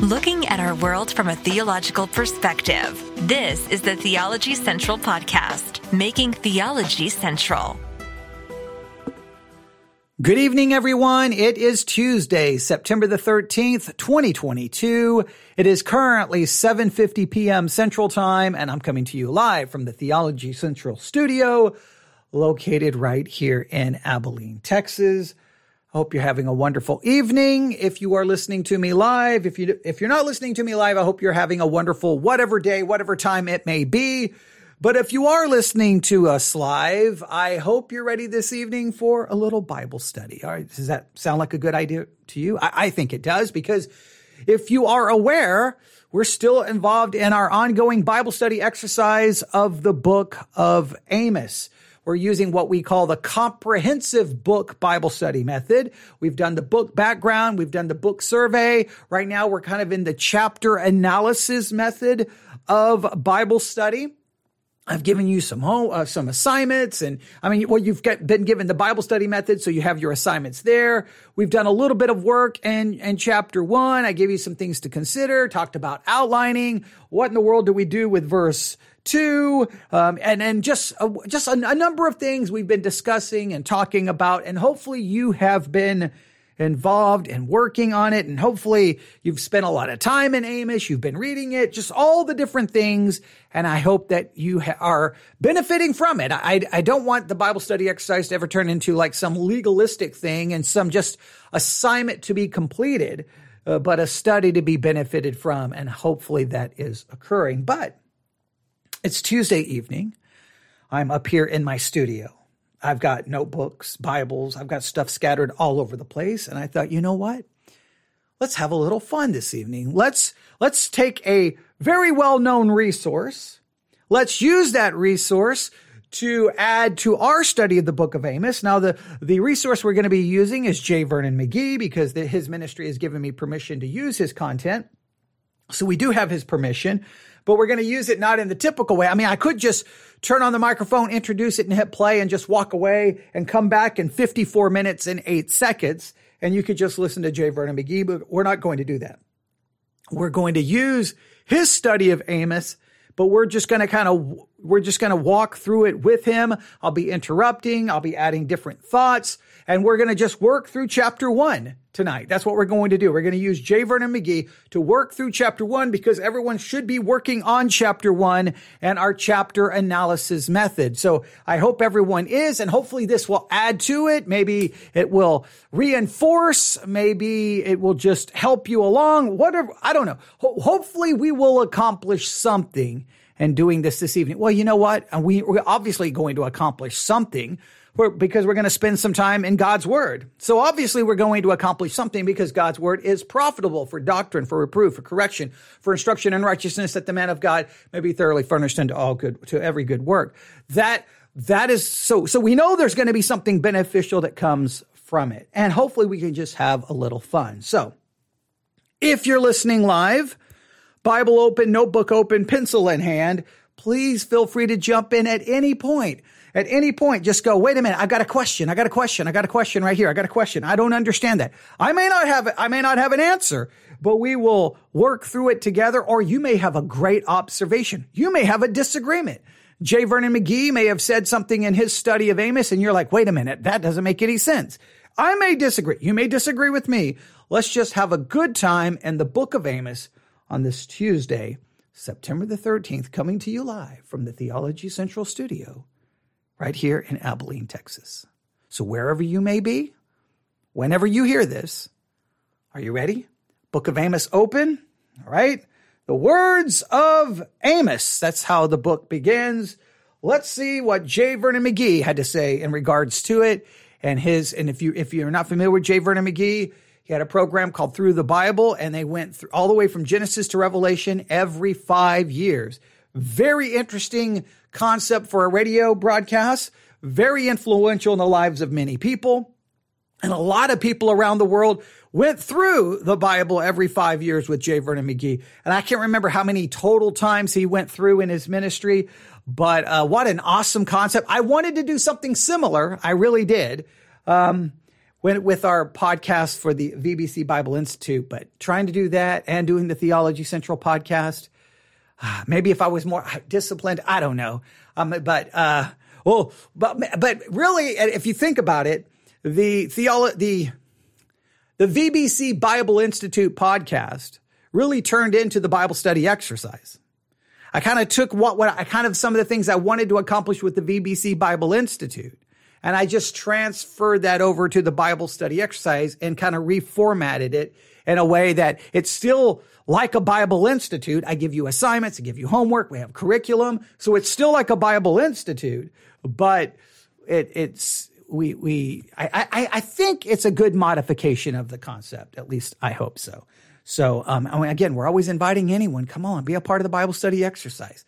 looking at our world from a theological perspective. This is the Theology Central Podcast, making theology central. Good evening, everyone. It is Tuesday, September the 13th, 2022. It is currently 7.50 p.m. Central Time, and I'm coming to you live from the Theology Central studio, located right here in Abilene, Texas. Hope you're having a wonderful evening. If you are listening to me live, if you if you're not listening to me live, I hope you're having a wonderful whatever day, whatever time it may be. But if you are listening to us live, I hope you're ready this evening for a little Bible study. All right. Does that sound like a good idea to you? I, I think it does because if you are aware, we're still involved in our ongoing Bible study exercise of the book of Amos. We're using what we call the comprehensive book Bible study method. We've done the book background. We've done the book survey. Right now, we're kind of in the chapter analysis method of Bible study. I've given you some home, uh, some assignments, and I mean, well, you've get, been given the Bible study method, so you have your assignments there. We've done a little bit of work in, in chapter one. I gave you some things to consider, talked about outlining. What in the world do we do with verse two? Um, and, and just, just a, a number of things we've been discussing and talking about, and hopefully you have been involved and working on it. And hopefully you've spent a lot of time in Amos. You've been reading it, just all the different things. And I hope that you ha- are benefiting from it. I, I don't want the Bible study exercise to ever turn into like some legalistic thing and some just assignment to be completed, uh, but a study to be benefited from. And hopefully that is occurring. But it's Tuesday evening. I'm up here in my studio. I've got notebooks, Bibles, I've got stuff scattered all over the place. And I thought, you know what? Let's have a little fun this evening. Let's, let's take a very well known resource. Let's use that resource to add to our study of the book of Amos. Now, the, the resource we're going to be using is J. Vernon McGee because the, his ministry has given me permission to use his content. So we do have his permission but we're going to use it not in the typical way. I mean, I could just turn on the microphone, introduce it and hit play and just walk away and come back in 54 minutes and eight seconds. And you could just listen to J. Vernon McGee, but we're not going to do that. We're going to use his study of Amos, but we're just going to kind of, we're just going to walk through it with him. I'll be interrupting. I'll be adding different thoughts and we're going to just work through chapter one tonight. That's what we're going to do. We're going to use J. Vernon McGee to work through chapter one because everyone should be working on chapter one and our chapter analysis method. So I hope everyone is, and hopefully this will add to it. Maybe it will reinforce. Maybe it will just help you along. Whatever. I don't know. Ho- hopefully we will accomplish something in doing this this evening. Well, you know what? Uh, we, we're obviously going to accomplish something we're, because we're going to spend some time in God's word. So obviously we're going to accomplish something because God's word is profitable for doctrine, for reproof, for correction, for instruction in righteousness that the man of God may be thoroughly furnished unto all good, to every good work. That, that is so, so we know there's going to be something beneficial that comes from it. And hopefully we can just have a little fun. So if you're listening live, Bible open, notebook open, pencil in hand, please feel free to jump in at any point at any point, just go, wait a minute. I got a question. I got a question. I got a question right here. I got a question. I don't understand that. I may not have, I may not have an answer, but we will work through it together. Or you may have a great observation. You may have a disagreement. J. Vernon McGee may have said something in his study of Amos and you're like, wait a minute. That doesn't make any sense. I may disagree. You may disagree with me. Let's just have a good time in the book of Amos on this Tuesday, September the 13th, coming to you live from the Theology Central studio right here in Abilene, Texas. So wherever you may be, whenever you hear this, are you ready? Book of Amos open. All right. The words of Amos. That's how the book begins. Let's see what J. Vernon McGee had to say in regards to it. And his, and if you, if you're not familiar with J. Vernon McGee, he had a program called Through the Bible and they went through all the way from Genesis to Revelation every five years. Very interesting concept for a radio broadcast, very influential in the lives of many people. And a lot of people around the world went through the Bible every five years with J. Vernon McGee. And I can't remember how many total times he went through in his ministry, but uh, what an awesome concept. I wanted to do something similar. I really did. Um, with our podcast for the VBC Bible Institute, but trying to do that and doing the Theology Central podcast, uh, maybe if I was more disciplined, I don't know. Um, but, uh, well, but, but really, if you think about it, the theolo- the, the VBC Bible Institute podcast really turned into the Bible study exercise. I kind of took what, what I kind of some of the things I wanted to accomplish with the VBC Bible Institute. And I just transferred that over to the Bible study exercise and kind of reformatted it in a way that it's still like a Bible Institute. I give you assignments, I give you homework, we have curriculum. So it's still like a Bible Institute, but it, it's, we, we, I, I, I think it's a good modification of the concept. At least I hope so. So, um, I mean, again, we're always inviting anyone. Come on, be a part of the Bible study exercise.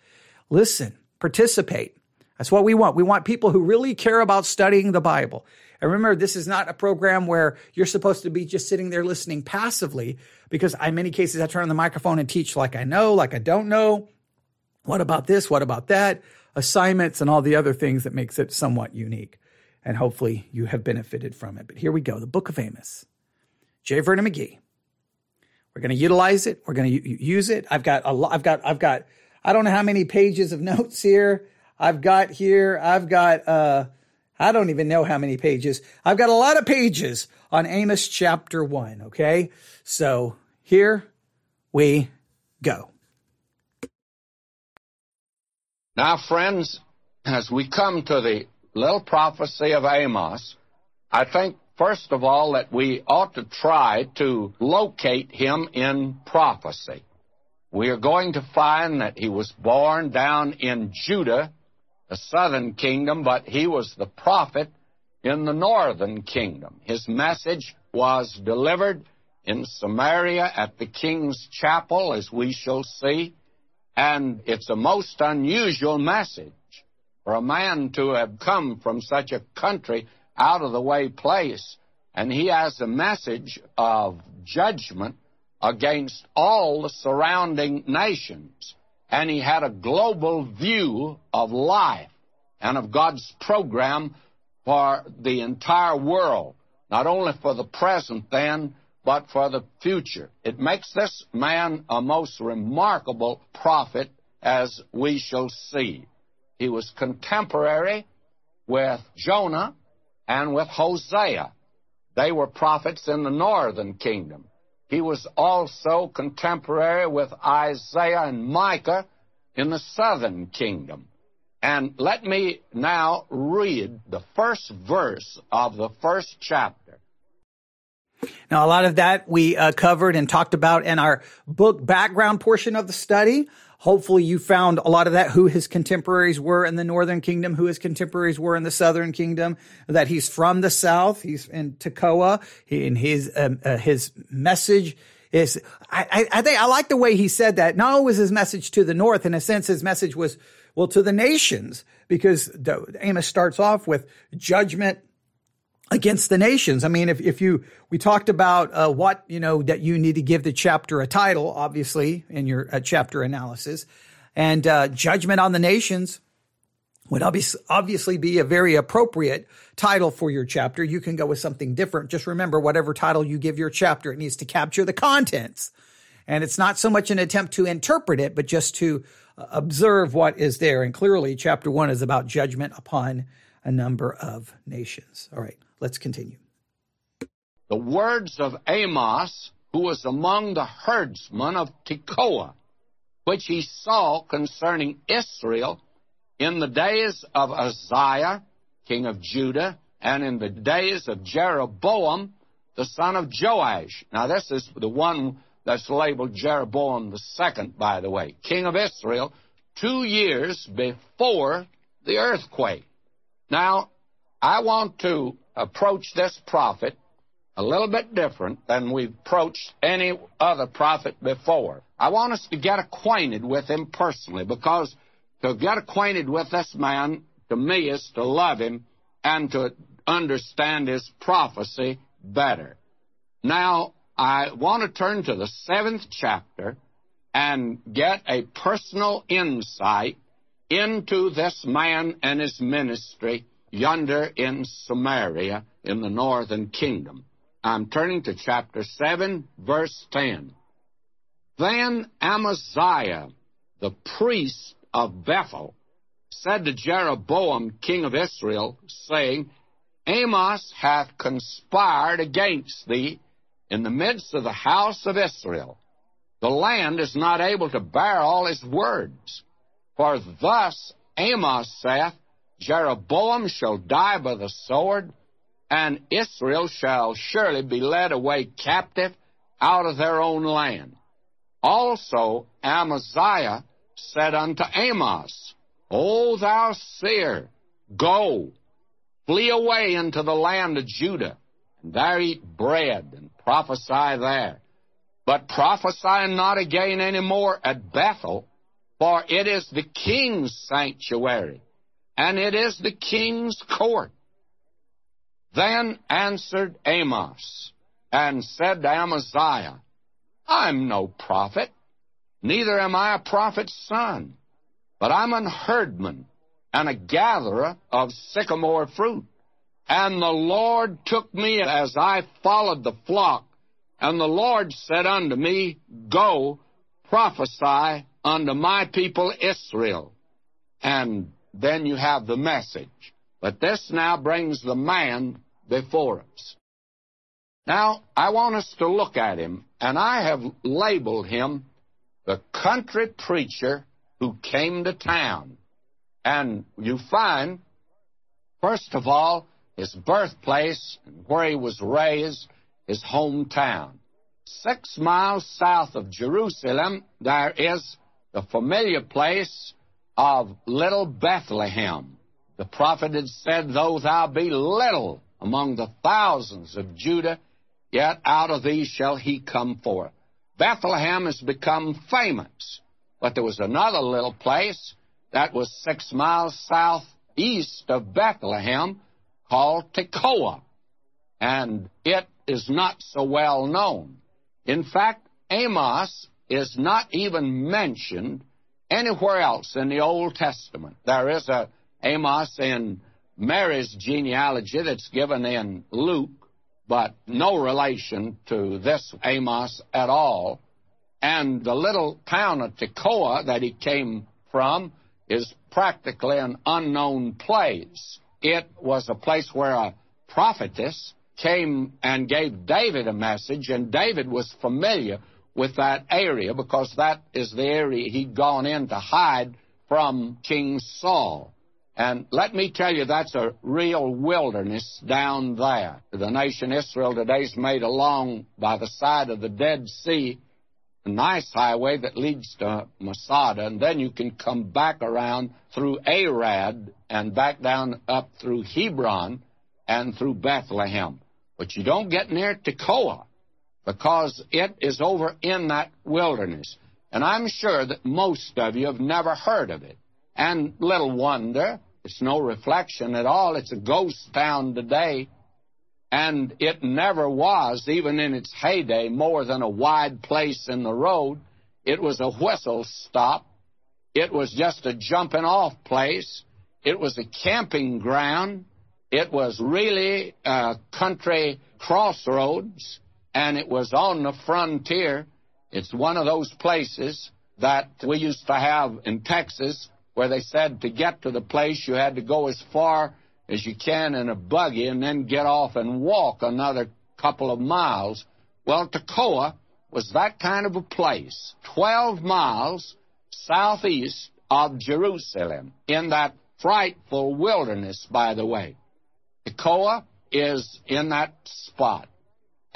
Listen, participate. That's what we want. We want people who really care about studying the Bible. And remember, this is not a program where you're supposed to be just sitting there listening passively, because in many cases I turn on the microphone and teach like I know, like I don't know. What about this? What about that? Assignments and all the other things that makes it somewhat unique. And hopefully you have benefited from it. But here we go. The book of Amos. J. Vernon McGee. We're going to utilize it. We're going to use it. I've got a lot. I've got, I've got, I don't know how many pages of notes here. I've got here. I've got, uh, I don't even know how many pages. I've got a lot of pages on Amos chapter one. Okay. So here we go. Now, friends, as we come to the little prophecy of Amos, I think first of all, that we ought to try to locate him in prophecy. We are going to find that he was born down in Judah, the southern kingdom, but he was the prophet in the northern kingdom. His message was delivered in Samaria at the king's chapel, as we shall see, and it's a most unusual message for a man to have come from such a country out of the way place. And he has a message of judgment against all the surrounding nations. And he had a global view of life and of God's program for the entire world, not only for the present then, but for the future. It makes this man a most remarkable prophet, as we shall see. He was contemporary with Jonah and with Hosea. They were prophets in the northern kingdom. He was also contemporary with Isaiah and Micah in the southern kingdom. And let me now read the first verse of the first chapter. Now, a lot of that we uh, covered and talked about in our book background portion of the study. Hopefully you found a lot of that, who his contemporaries were in the Northern Kingdom, who his contemporaries were in the Southern Kingdom, that he's from the South. He's in Tekoa. And his, um, uh, his message is, I, I, think I like the way he said that. Not only was his message to the North, in a sense, his message was, well, to the nations, because Amos starts off with judgment against the nations. I mean, if, if you, we talked about uh, what, you know, that you need to give the chapter a title, obviously, in your uh, chapter analysis, and uh, judgment on the nations would obviously be a very appropriate title for your chapter. You can go with something different. Just remember, whatever title you give your chapter, it needs to capture the contents. And it's not so much an attempt to interpret it, but just to uh, observe what is there. And clearly, chapter one is about judgment upon a number of nations. All right. Let's continue. The words of Amos, who was among the herdsmen of Tekoa, which he saw concerning Israel in the days of Uzziah, king of Judah, and in the days of Jeroboam, the son of Joash. Now, this is the one that's labeled Jeroboam the second, by the way, king of Israel, two years before the earthquake. Now, I want to approach this prophet a little bit different than we've approached any other prophet before. I want us to get acquainted with him personally because to get acquainted with this man, to me, is to love him and to understand his prophecy better. Now, I want to turn to the seventh chapter and get a personal insight into this man and his ministry yonder in Samaria in the northern kingdom. I'm turning to chapter 7, verse 10. Then Amaziah, the priest of Bethel, said to Jeroboam, king of Israel, saying, Amos hath conspired against thee in the midst of the house of Israel. The land is not able to bear all his words. For thus Amos saith, Jeroboam shall die by the sword, and Israel shall surely be led away captive out of their own land. Also Amaziah said unto Amos, O thou seer, go, flee away into the land of Judah, and there eat bread, and prophesy there. But prophesy not again any more at Bethel, for it is the king's sanctuary, and it is the king's court. Then answered Amos, and said to Amaziah, I'm no prophet, neither am I a prophet's son, but I'm an herdman and a gatherer of sycamore fruit. And the Lord took me as I followed the flock, and the Lord said unto me, Go, prophesy unto my people Israel. And then you have the message. But this now brings the man before us. Now, I want us to look at him, and I have labeled him the country preacher who came to town. And you find, first of all, his birthplace, where he was raised, his hometown. Six miles south of Jerusalem, there is the familiar place of little Bethlehem. The prophet had said, Though thou be little among the thousands of Judah, yet out of thee shall he come forth. Bethlehem has become famous, but there was another little place that was six miles southeast of Bethlehem called Tekoa, and it is not so well known. In fact, Amos is not even mentioned anywhere else in the Old Testament. There is a Amos in Mary's genealogy that's given in Luke, but no relation to this Amos at all. And the little town of Tekoa that he came from is practically an unknown place. It was a place where a prophetess came and gave David a message, and David was familiar with that area because that is the area he'd gone in to hide from King Saul. And let me tell you, that's a real wilderness down there. The nation Israel today is made along by the side of the Dead Sea, a nice highway that leads to Masada, and then you can come back around through Arad and back down up through Hebron and through Bethlehem. But you don't get near Tekoa because it is over in that wilderness. And I'm sure that most of you have never heard of it. And little wonder, it's no reflection at all. It's a ghost town today. And it never was, even in its heyday, more than a wide place in the road. It was a whistle stop. It was just a jumping off place. It was a camping ground. It was really a country crossroads and it was on the frontier. It's one of those places that we used to have in Texas where they said to get to the place you had to go as far as you can in a buggy and then get off and walk another couple of miles. Well, Tekoa was that kind of a place, 12 miles southeast of Jerusalem, in that frightful wilderness, by the way. Tekoa is in that spot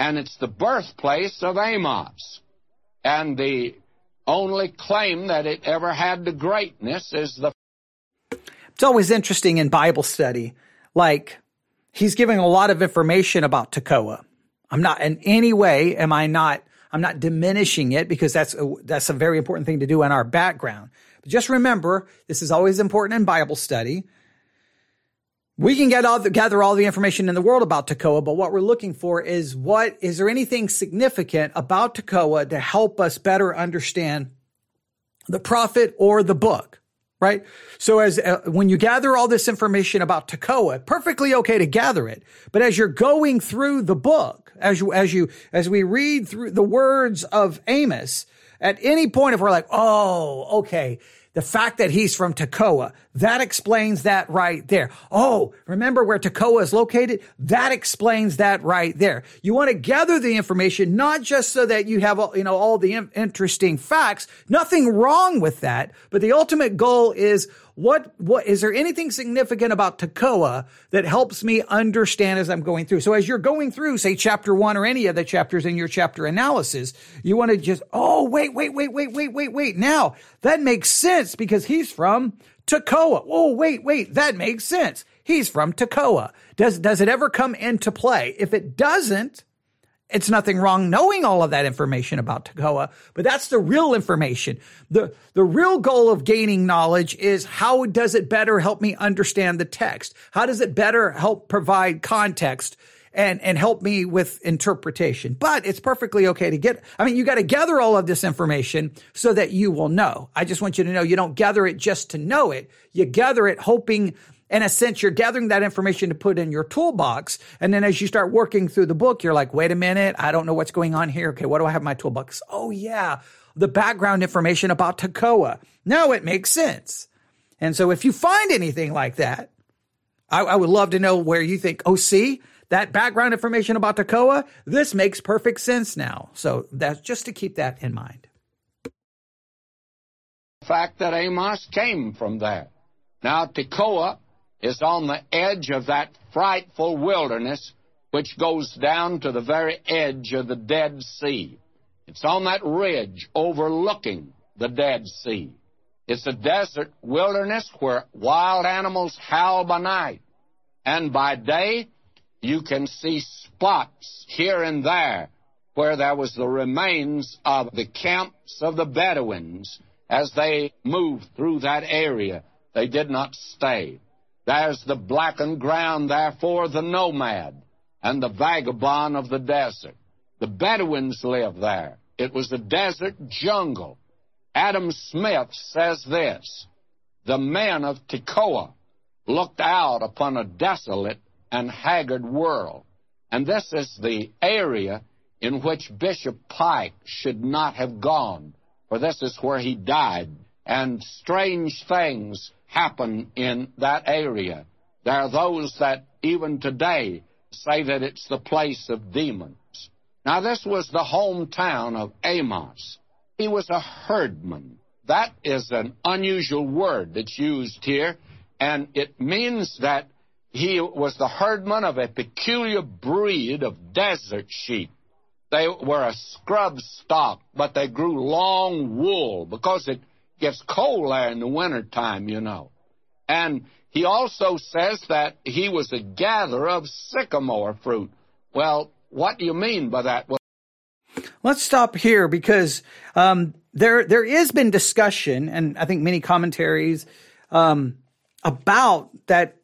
and it's the birthplace of Amos. And the only claim that it ever had to greatness is the. It's always interesting in Bible study. Like, he's giving a lot of information about Tekoa. I'm not in any way am I not I'm not diminishing it because that's a, that's a very important thing to do in our background. But just remember, this is always important in Bible study we can get all the, gather all the information in the world about Tekoa, but what we're looking for is what is there anything significant about Tekoa to help us better understand the prophet or the book? right? So as uh, when you gather all this information about Tekoa, perfectly okay to gather it, but as you're going through the book, as you as you as we read through the words of Amos, at any point if we're like, oh, okay, the fact that he's from Tekoa, that explains that right there. Oh, remember where Tekoa is located? That explains that right there. You want to gather the information, not just so that you have, you know, all the interesting facts. Nothing wrong with that. But the ultimate goal is what, what, is there anything significant about Tekoa that helps me understand as I'm going through? So as you're going through, say chapter one or any of the chapters in your chapter analysis, you want to just, oh, wait, wait, wait, wait, wait, wait, wait. Now that makes sense because he's from Tekoa. Oh, wait, wait, that makes sense. He's from Tekoa. Does, does it ever come into play? If it doesn't, it's nothing wrong knowing all of that information about Tekoa, but that's the real information. The, the real goal of gaining knowledge is how does it better help me understand the text? How does it better help provide context and, and help me with interpretation? But it's perfectly okay to get, I mean, you got to gather all of this information so that you will know. I just want you to know you don't gather it just to know it. You gather it hoping in a sense, you're gathering that information to put in your toolbox. And then as you start working through the book, you're like, wait a minute, I don't know what's going on here. Okay, what do I have in my toolbox? Oh, yeah, the background information about Tekoa. Now it makes sense. And so if you find anything like that, I, I would love to know where you think, oh, see, that background information about Tekoa, this makes perfect sense now. So that's just to keep that in mind. The fact that Amos came from there. Now, Tekoa is on the edge of that frightful wilderness which goes down to the very edge of the Dead Sea. It's on that ridge overlooking the Dead Sea. It's a desert wilderness where wild animals howl by night, and by day you can see spots here and there where there was the remains of the camps of the Bedouins as they moved through that area. They did not stay. There's the blackened ground, therefore, the nomad and the vagabond of the desert. The Bedouins live there. It was a desert jungle. Adam Smith says this The men of Tekoa looked out upon a desolate and haggard world. And this is the area in which Bishop Pike should not have gone, for this is where he died. And strange things happen in that area. There are those that even today say that it's the place of demons. Now, this was the hometown of Amos. He was a herdman. That is an unusual word that's used here, and it means that he was the herdman of a peculiar breed of desert sheep. They were a scrub stock, but they grew long wool because it gets cold there in the wintertime, you know. And he also says that he was a gatherer of sycamore fruit. Well, what do you mean by that? Well, Let's stop here because um, there there has been discussion, and I think many commentaries um, about that.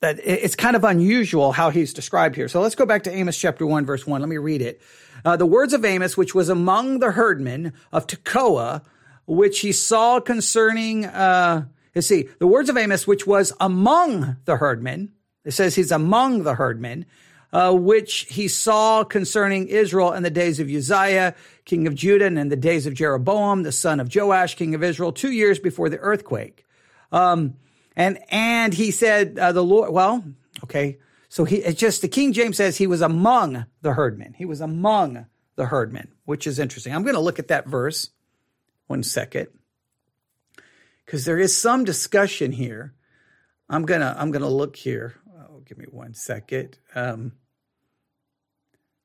That it's kind of unusual how he's described here. So let's go back to Amos chapter one, verse one. Let me read it. Uh, the words of Amos, which was among the herdmen of Tekoa, which he saw concerning, uh, you see, the words of Amos, which was among the herdmen, it says he's among the herdmen, uh, which he saw concerning Israel in the days of Uzziah, king of Judah, and in the days of Jeroboam, the son of Joash, king of Israel, two years before the earthquake. Um, and and he said, uh, the Lord. Well, okay. So he it's just the King James says he was among the herdmen. He was among the herdmen, which is interesting. I'm going to look at that verse one second because there is some discussion here. I'm gonna I'm gonna look here. Oh, give me one second. Um,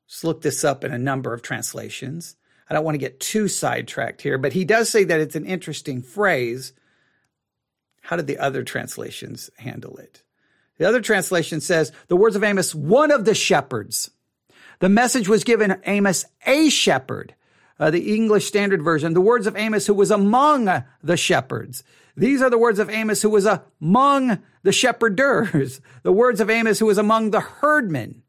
just look this up in a number of translations. I don't want to get too sidetracked here, but he does say that it's an interesting phrase. How did the other translations handle it? The other translation says the words of Amos, one of the shepherds. The message was given Amos, a shepherd uh, the English Standard Version, the words of Amos who was among the shepherds. These are the words of Amos who was among the shepherders, the words of Amos who was among the herdmen.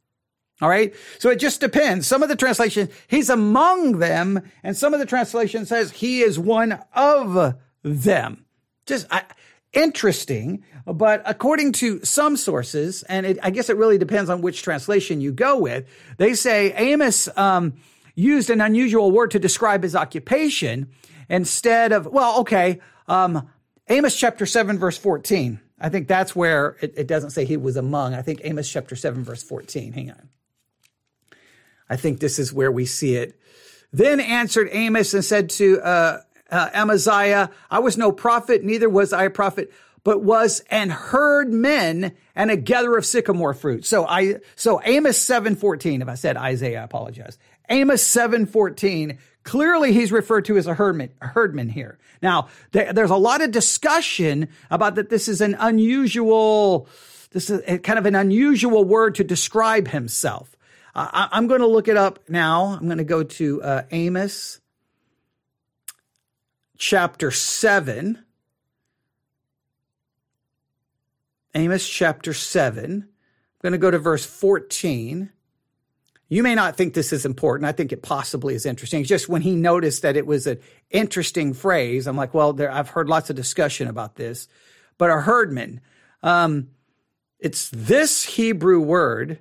All right. So it just depends. Some of the translation, he's among them, and some of the translation says he is one of them. just I, interesting. But according to some sources, and it, I guess it really depends on which translation you go with, they say Amos um, used an unusual word to describe his occupation instead of, well, okay, um, Amos chapter 7, verse 14. I think that's where it, it doesn't say he was among. I think Amos chapter 7, verse 14. Hang on. I think this is where we see it. Then answered Amos and said to uh, uh, Amaziah, I was no prophet, neither was I a prophet, but was an herdman and a gatherer of sycamore fruit. So I, so Amos 7:14, if I said Isaiah, I apologize. Amos 7:14, clearly he's referred to as a herdman, a herdman here. Now, there, there's a lot of discussion about that this is an unusual, this is kind of an unusual word to describe himself. Uh, I, am going to look it up now. I'm going to go to uh, Amos chapter 7. Amos chapter 7. I'm going to go to verse 14. You may not think this is important. I think it possibly is interesting. It's just when he noticed that it was an interesting phrase, I'm like, well, there, I've heard lots of discussion about this. But a herdman, um, it's this Hebrew word,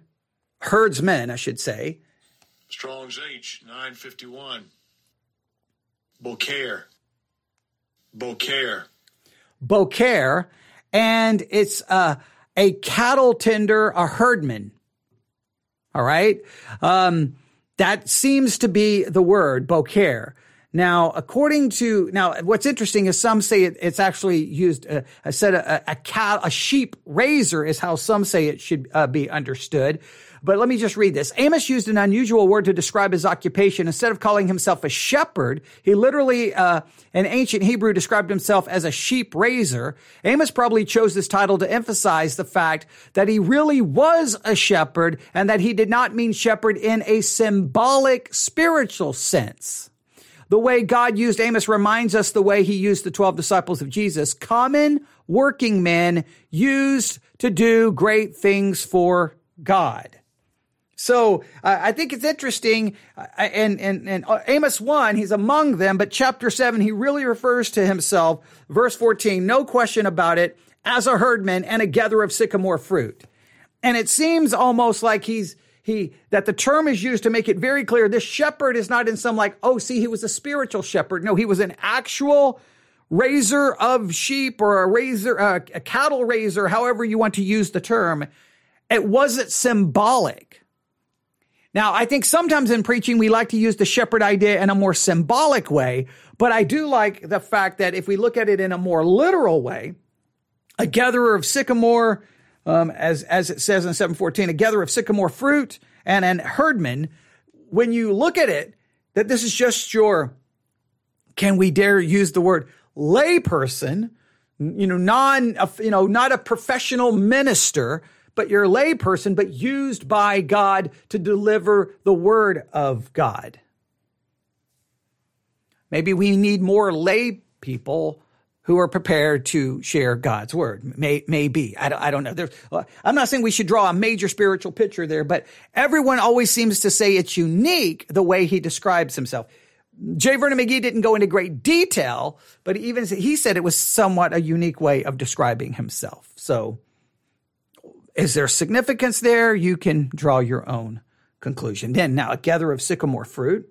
herdsmen, I should say. Strong's H, 951. Bokaer. Bokaer. Bokaer. And it's uh, a cattle tender, a herdman. All right. Um, that seems to be the word, bokaer. Now, according to now, what's interesting is some say it, it's actually used. Uh, I said a, a, cat, a sheep raiser is how some say it should uh, be understood. But let me just read this. Amos used an unusual word to describe his occupation. Instead of calling himself a shepherd, he literally, uh, in ancient Hebrew, described himself as a sheep raiser. Amos probably chose this title to emphasize the fact that he really was a shepherd and that he did not mean shepherd in a symbolic spiritual sense. The way God used Amos reminds us the way he used the 12 disciples of Jesus, common working men used to do great things for God. So uh, I think it's interesting. Uh, and, and, and uh, Amos 1, he's among them, but chapter 7, he really refers to himself, verse 14, no question about it, as a herdman and a gatherer of sycamore fruit. And it seems almost like he's, he, that the term is used to make it very clear this shepherd is not in some like, oh, see, he was a spiritual shepherd. No, he was an actual raiser of sheep or a raiser, uh, a cattle raiser, however you want to use the term. It wasn't symbolic. Now, I think sometimes in preaching, we like to use the shepherd idea in a more symbolic way, but I do like the fact that if we look at it in a more literal way, a gatherer of sycamore, um, as, as it says in 714, a gatherer of sycamore fruit and an herdman, when you look at it, that this is just your, can we dare use the word layperson, you know, non, you know, not a professional minister, but you're a layperson, but used by God to deliver the word of God. Maybe we need more lay people who are prepared to share God's word. May, maybe. I don't, I don't know. There's, uh, I'm not saying we should draw a major spiritual picture there, but everyone always seems to say it's unique the way he describes himself. J. Vernon McGee didn't go into great detail, but even he said it was somewhat a unique way of describing himself. So is there significance there? You can draw your own conclusion. Then, now, a gather of sycamore fruit.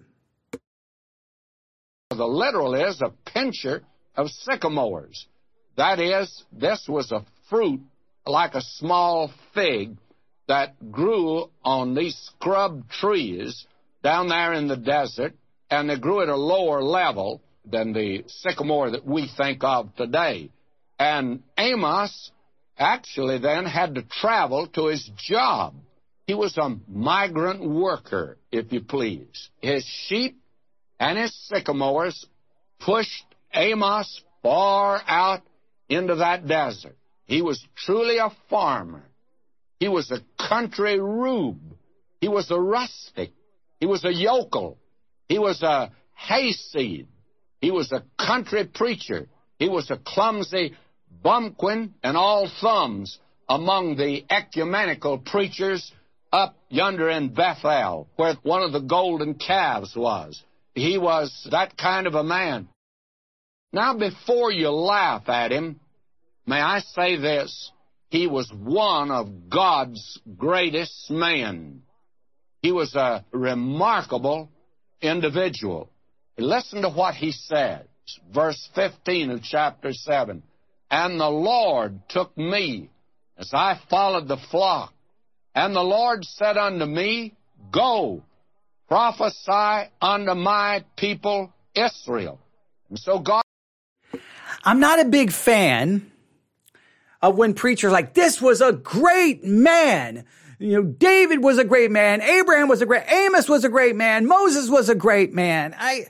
The literal is a pincher of sycamores. That is, this was a fruit like a small fig that grew on these scrub trees down there in the desert, and they grew at a lower level than the sycamore that we think of today. And Amos actually then had to travel to his job. He was a migrant worker, if you please. His sheep and his sycamores pushed Amos far out into that desert. He was truly a farmer. He was a country rube. He was a rustic. He was a yokel. He was a hayseed. He was a country preacher. He was a clumsy bumpkin and all thumbs among the ecumenical preachers up yonder in Bethel, where one of the golden calves was. He was that kind of a man. Now, before you laugh at him, may I say this? He was one of God's greatest men. He was a remarkable individual. Listen to what he says, verse 15 of chapter 7. And the Lord took me as I followed the flock. And the Lord said unto me, Go, prophesy unto my people Israel. And so God. I'm not a big fan of when preachers like, this was a great man. You know, David was a great man. Abraham was a great, Amos was a great man. Moses was a great man. I,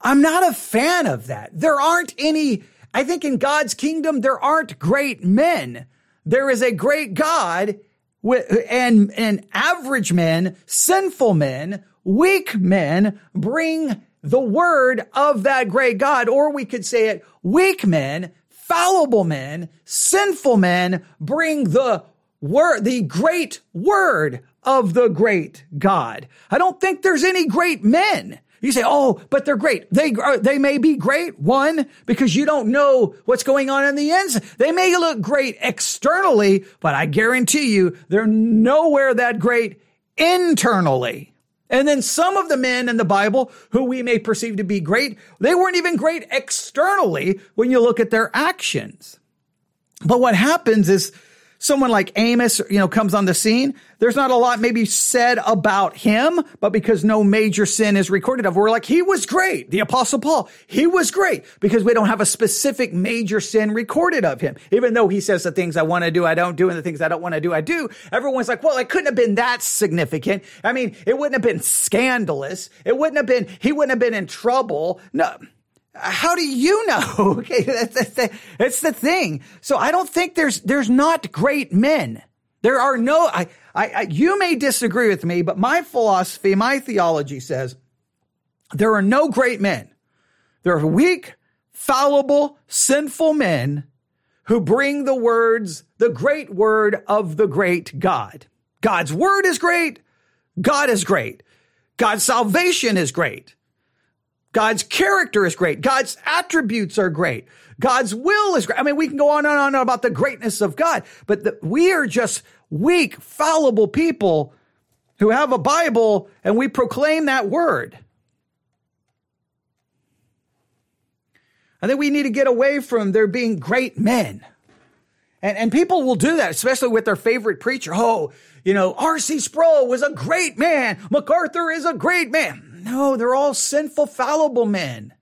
I'm not a fan of that. There aren't any, I think in God's kingdom, there aren't great men. There is a great God and, and average men, sinful men, weak men bring the word of that great God. Or we could say it, weak men, fallible men, sinful men bring the word, the great word of the great God. I don't think there's any great men. You say, oh, but they're great. They, uh, they may be great. One, because you don't know what's going on in the ends. They may look great externally, but I guarantee you they're nowhere that great internally. And then some of the men in the Bible who we may perceive to be great, they weren't even great externally when you look at their actions. But what happens is someone like Amos, you know, comes on the scene, there's not a lot maybe said about him, but because no major sin is recorded of, we're like, he was great. The apostle Paul, he was great because we don't have a specific major sin recorded of him. Even though he says the things I want to do, I don't do, and the things I don't want to do, I do. Everyone's like, well, it couldn't have been that significant. I mean, it wouldn't have been scandalous. It wouldn't have been, he wouldn't have been in trouble. No how do you know? Okay, that's, that's the, that's the thing. So I don't think there's there's not great men. There are no. I, I, I you may disagree with me, but my philosophy, my theology says there are no great men. There are weak, fallible, sinful men who bring the words, the great word of the great God. God's word is great. God is great. God's salvation is great. God's character is great. God's attributes are great. God's will is great. I mean, we can go on and on about the greatness of God, but the, we are just weak, fallible people who have a Bible and we proclaim that word. I think we need to get away from there being great men. And, and people will do that, especially with their favorite preacher. Oh, you know, R.C. Sproul was a great man. MacArthur is a great man. No, they're all sinful, fallible men.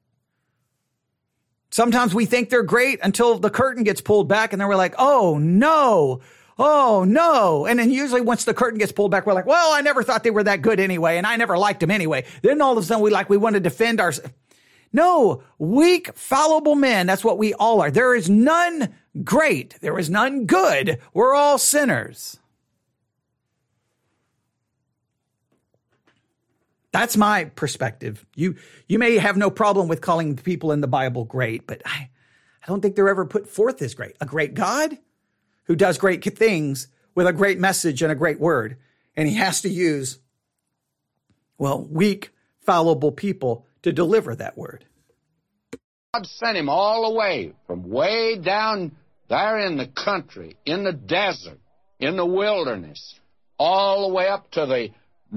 Sometimes we think they're great until the curtain gets pulled back and then we're like, oh no, oh no. And then usually once the curtain gets pulled back, we're like, well, I never thought they were that good anyway, and I never liked them anyway. Then all of a sudden we like, we want to defend our. No, weak, fallible men. That's what we all are. There is none great. There is none good. We're all sinners. That's my perspective. You you may have no problem with calling the people in the Bible great, but I, I don't think they're ever put forth as great. A great God who does great things with a great message and a great word. And he has to use, well, weak, fallible people to deliver that word. God sent him all the way from way down there in the country, in the desert, in the wilderness, all the way up to the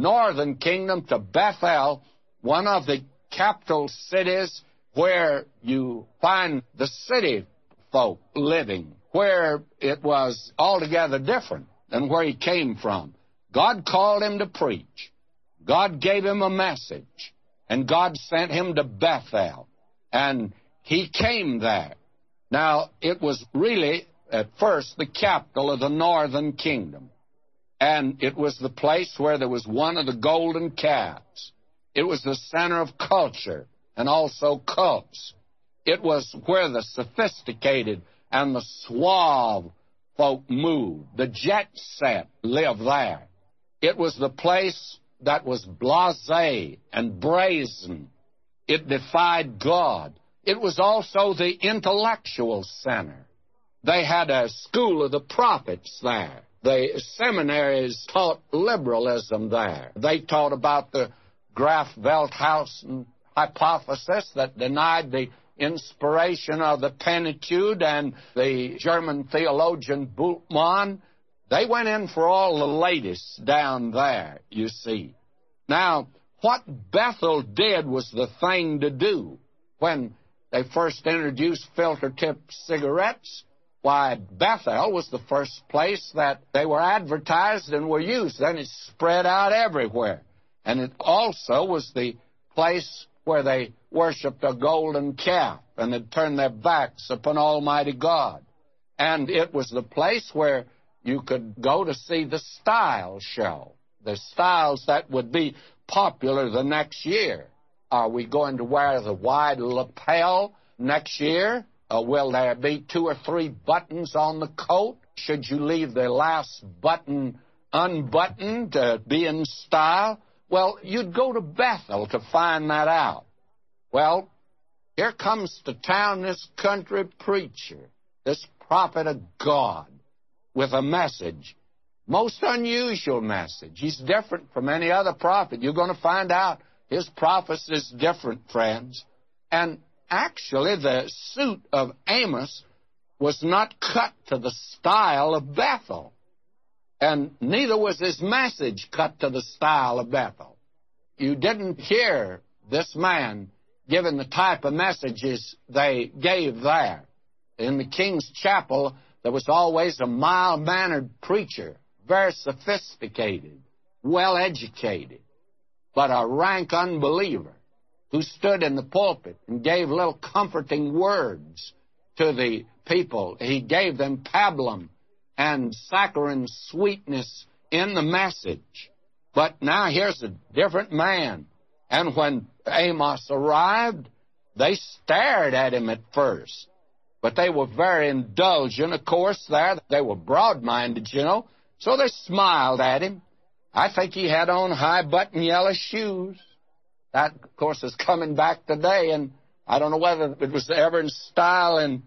northern kingdom to Bethel, one of the capital cities where you find the city folk living, where it was altogether different than where he came from. God called him to preach. God gave him a message. And God sent him to Bethel. And he came there. Now, it was really, at first, the capital of the northern kingdom. And it was the place where there was one of the golden calves. It was the center of culture and also cults. It was where the sophisticated and the suave folk moved. The jet set lived there. It was the place that was blase and brazen. It defied God. It was also the intellectual center. They had a school of the prophets there. The seminaries taught liberalism there. They taught about the Graf Wellhausen hypothesis that denied the inspiration of the Pentateuch and the German theologian Bultmann. They went in for all the latest down there, you see. Now, what Bethel did was the thing to do. When they first introduced filter tip cigarettes, why, Bethel was the first place that they were advertised and were used. Then it spread out everywhere. And it also was the place where they worshiped a golden calf and had turned their backs upon Almighty God. And it was the place where you could go to see the style show, the styles that would be popular the next year. Are we going to wear the wide lapel next year? Uh, will there be two or three buttons on the coat? Should you leave the last button unbuttoned to be in style? Well, you'd go to Bethel to find that out. Well, here comes to town this country preacher, this prophet of God, with a message. Most unusual message. He's different from any other prophet. You're going to find out his prophecy is different, friends. And actually, the suit of Amos was not cut to the style of Bethel. And neither was his message cut to the style of Bethel. You didn't hear this man given the type of messages they gave there. In the King's Chapel, there was always a mild mannered preacher, very sophisticated, well educated, but a rank unbeliever who stood in the pulpit and gave little comforting words to the people. He gave them pablum and saccharine sweetness in the message. But now here's a different man. And when Amos arrived, they stared at him at first. But they were very indulgent, of course, there. They were broad minded, you know. So they smiled at him. I think he had on high button yellow shoes. That, of course, is coming back today, and I don't know whether it was ever in style in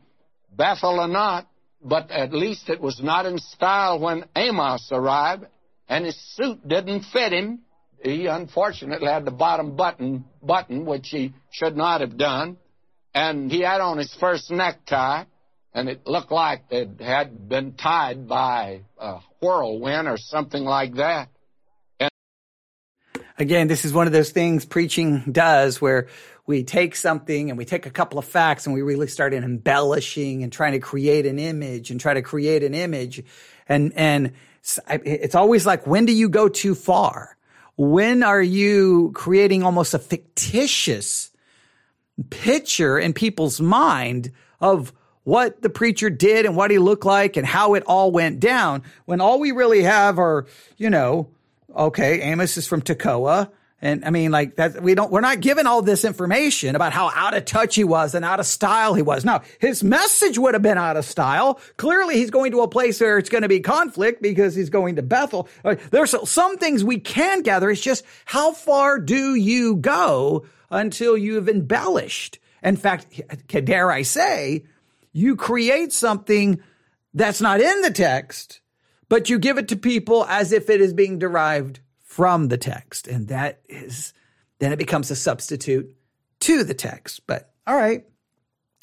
Bethel or not, but at least it was not in style when Amos arrived, and his suit didn't fit him. He unfortunately had the bottom button button, which he should not have done, and he had on his first necktie, and it looked like it had been tied by a whirlwind or something like that again, this is one of those things preaching does where we take something and we take a couple of facts and we really start embellishing and trying to create an image and try to create an image. And, and it's always like, when do you go too far? When are you creating almost a fictitious picture in people's mind of what the preacher did and what he looked like and how it all went down when all we really have are, you know, okay, Amos is from Tekoa. And I mean, like that, we don't, we're not given all this information about how out of touch he was and out of style he was. Now, his message would have been out of style. Clearly, he's going to a place where it's going to be conflict because he's going to Bethel. There's some things we can gather. It's just how far do you go until you've embellished? In fact, dare I say, you create something that's not in the text but you give it to people as if it is being derived from the text. And that is, then it becomes a substitute to the text. But all right.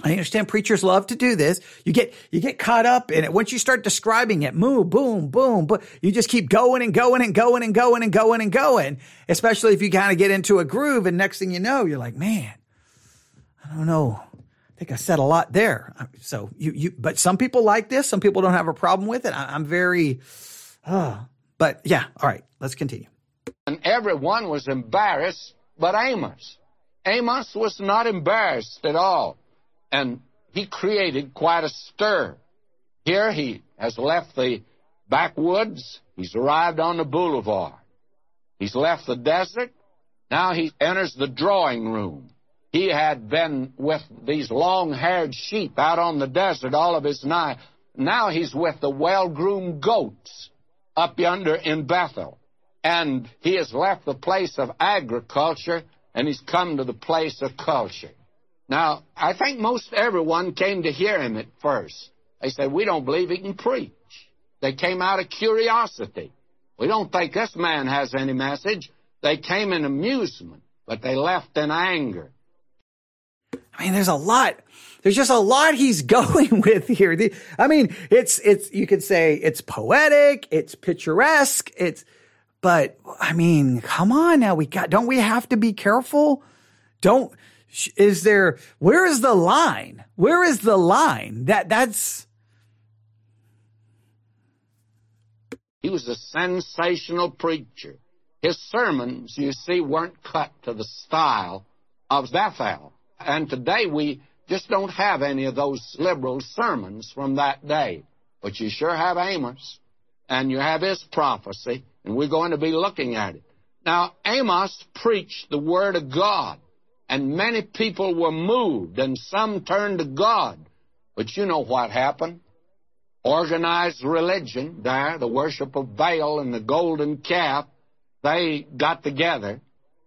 I understand preachers love to do this. You get, you get caught up in it. Once you start describing it, moo, boom, boom, but you just keep going and going and going and going and going and going, especially if you kind of get into a groove. And next thing you know, you're like, man, I don't know think I said a lot there. So you, you, but some people like this. Some people don't have a problem with it. I, am very, uh, but yeah. All right. Let's continue. And everyone was embarrassed but Amos. Amos was not embarrassed at all. And he created quite a stir. Here he has left the backwoods. He's arrived on the boulevard. He's left the desert. Now he enters the drawing room. He had been with these long haired sheep out on the desert all of his life. Now he's with the well groomed goats up yonder in Bethel. And he has left the place of agriculture and he's come to the place of culture. Now, I think most everyone came to hear him at first. They said, We don't believe he can preach. They came out of curiosity. We don't think this man has any message. They came in amusement. but they left in anger. I mean, there's a lot. There's just a lot he's going with here. The, I mean, it's, it's, you could say it's poetic, it's picturesque, it's, but I mean, come on now. We got, don't we have to be careful? Don't, is there, where is the line? Where is the line? That, that's, He was a sensational preacher. His sermons, you see, weren't cut to the style of Bethel. And today we just don't have any of those liberal sermons from that day. But you sure have Amos, and you have his prophecy, and we're going to be looking at it. Now, Amos preached the Word of God, and many people were moved, and some turned to God. But you know what happened? Organized religion there, the worship of Baal and the golden calf, they got together.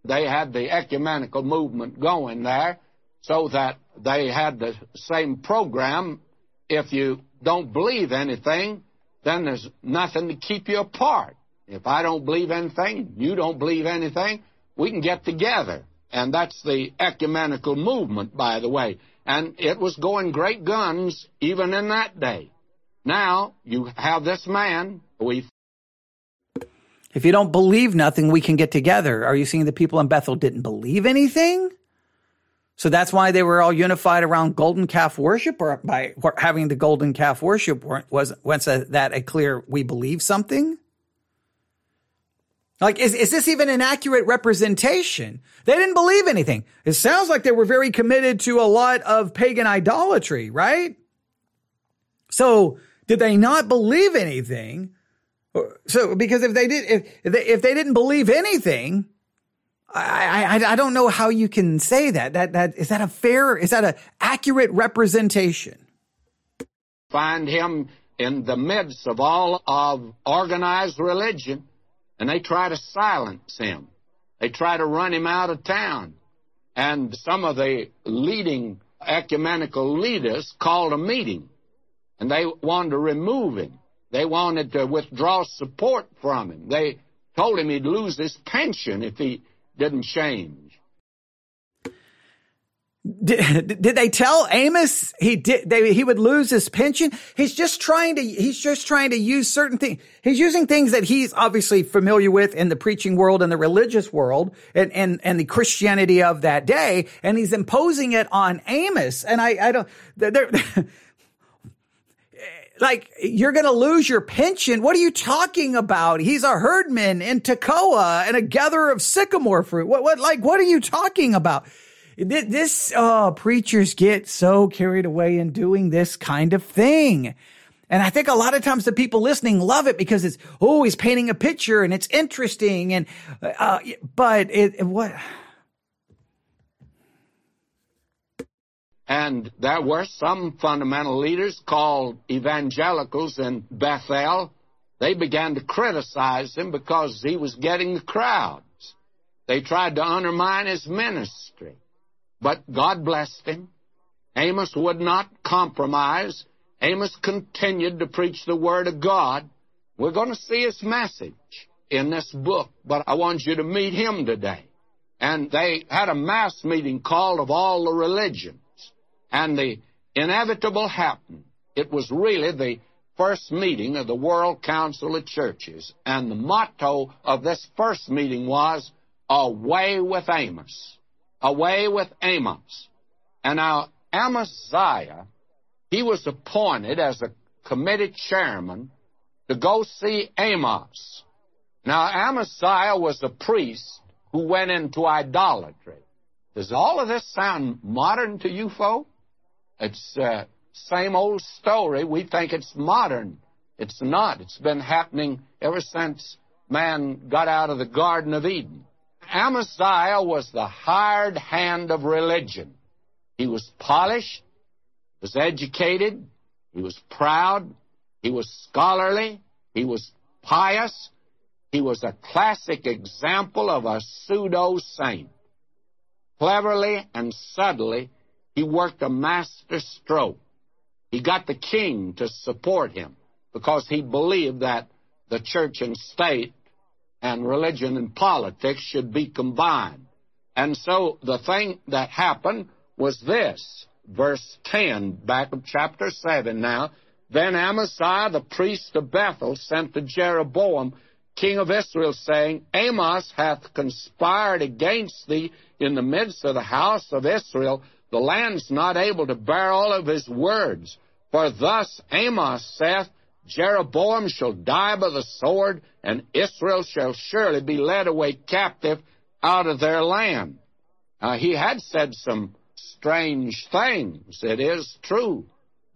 They had the ecumenical movement going there so that they had the same program. If you don't believe anything, then there's nothing to keep you apart. If I don't believe anything, you don't believe anything, we can get together. And that's the ecumenical movement, by the way. And it was going great guns even in that day. Now, you have this man, we if you don't believe nothing, we can get together. Are you seeing the people in Bethel didn't believe anything? So that's why they were all unified around golden calf worship, or by having the golden calf worship was was that a clear we believe something? Like, is, is this even an accurate representation? They didn't believe anything. It sounds like they were very committed to a lot of pagan idolatry, right? So, did they not believe anything? So, because if they did, if, they, if they didn't believe anything, I, I, I don't know how you can say that. That, that, is that a fair, is that an accurate representation? Find him in the midst of all of organized religion, and they try to silence him. They try to run him out of town. And some of the leading ecumenical leaders called a meeting, and they wanted to remove him. They wanted to withdraw support from him. They told him he'd lose his pension if he didn't change. Did, did they tell Amos he did they, he would lose his pension? He's just trying to he's just trying to use certain things. He's using things that he's obviously familiar with in the preaching world and the religious world and and and the Christianity of that day, and he's imposing it on Amos. And I I don't like you're going to lose your pension. What are you talking about? He's a herdman in Tekoa and a gatherer of sycamore fruit. What, what, like, what are you talking about? This, oh, preachers get so carried away in doing this kind of thing. And I think a lot of times the people listening love it because it's, oh, he's painting a picture and it's interesting. And, uh, but it, what, And there were some fundamental leaders called evangelicals in Bethel. They began to criticize him because he was getting the crowds. They tried to undermine his ministry. But God blessed him. Amos would not compromise. Amos continued to preach the Word of God. We're going to see his message in this book, but I want you to meet him today. And they had a mass meeting called of all the religions. And the inevitable happened. It was really the first meeting of the World Council of Churches. And the motto of this first meeting was, Away with Amos. Away with Amos. And now, Amaziah, he was appointed as a committee chairman to go see Amos. Now, Amaziah was a priest who went into idolatry. Does all of this sound modern to you folks? It's uh, same old story. We think it's modern. It's not. It's been happening ever since man got out of the Garden of Eden. Amaziah was the hired hand of religion. He was polished, was educated, he was proud, he was scholarly, he was pious, he was a classic example of a pseudo saint. Cleverly and subtly, he worked a master stroke. He got the king to support him because he believed that the church and state and religion and politics should be combined. And so the thing that happened was this. Verse 10, back of chapter 7 now. Then Amaziah the priest of Bethel sent to Jeroboam, king of Israel, saying, Amos hath conspired against thee in the midst of the house of Israel. The land's not able to bear all of his words. For thus Amos saith, Jeroboam shall die by the sword, and Israel shall surely be led away captive out of their land. Uh, he had said some strange things, it is true,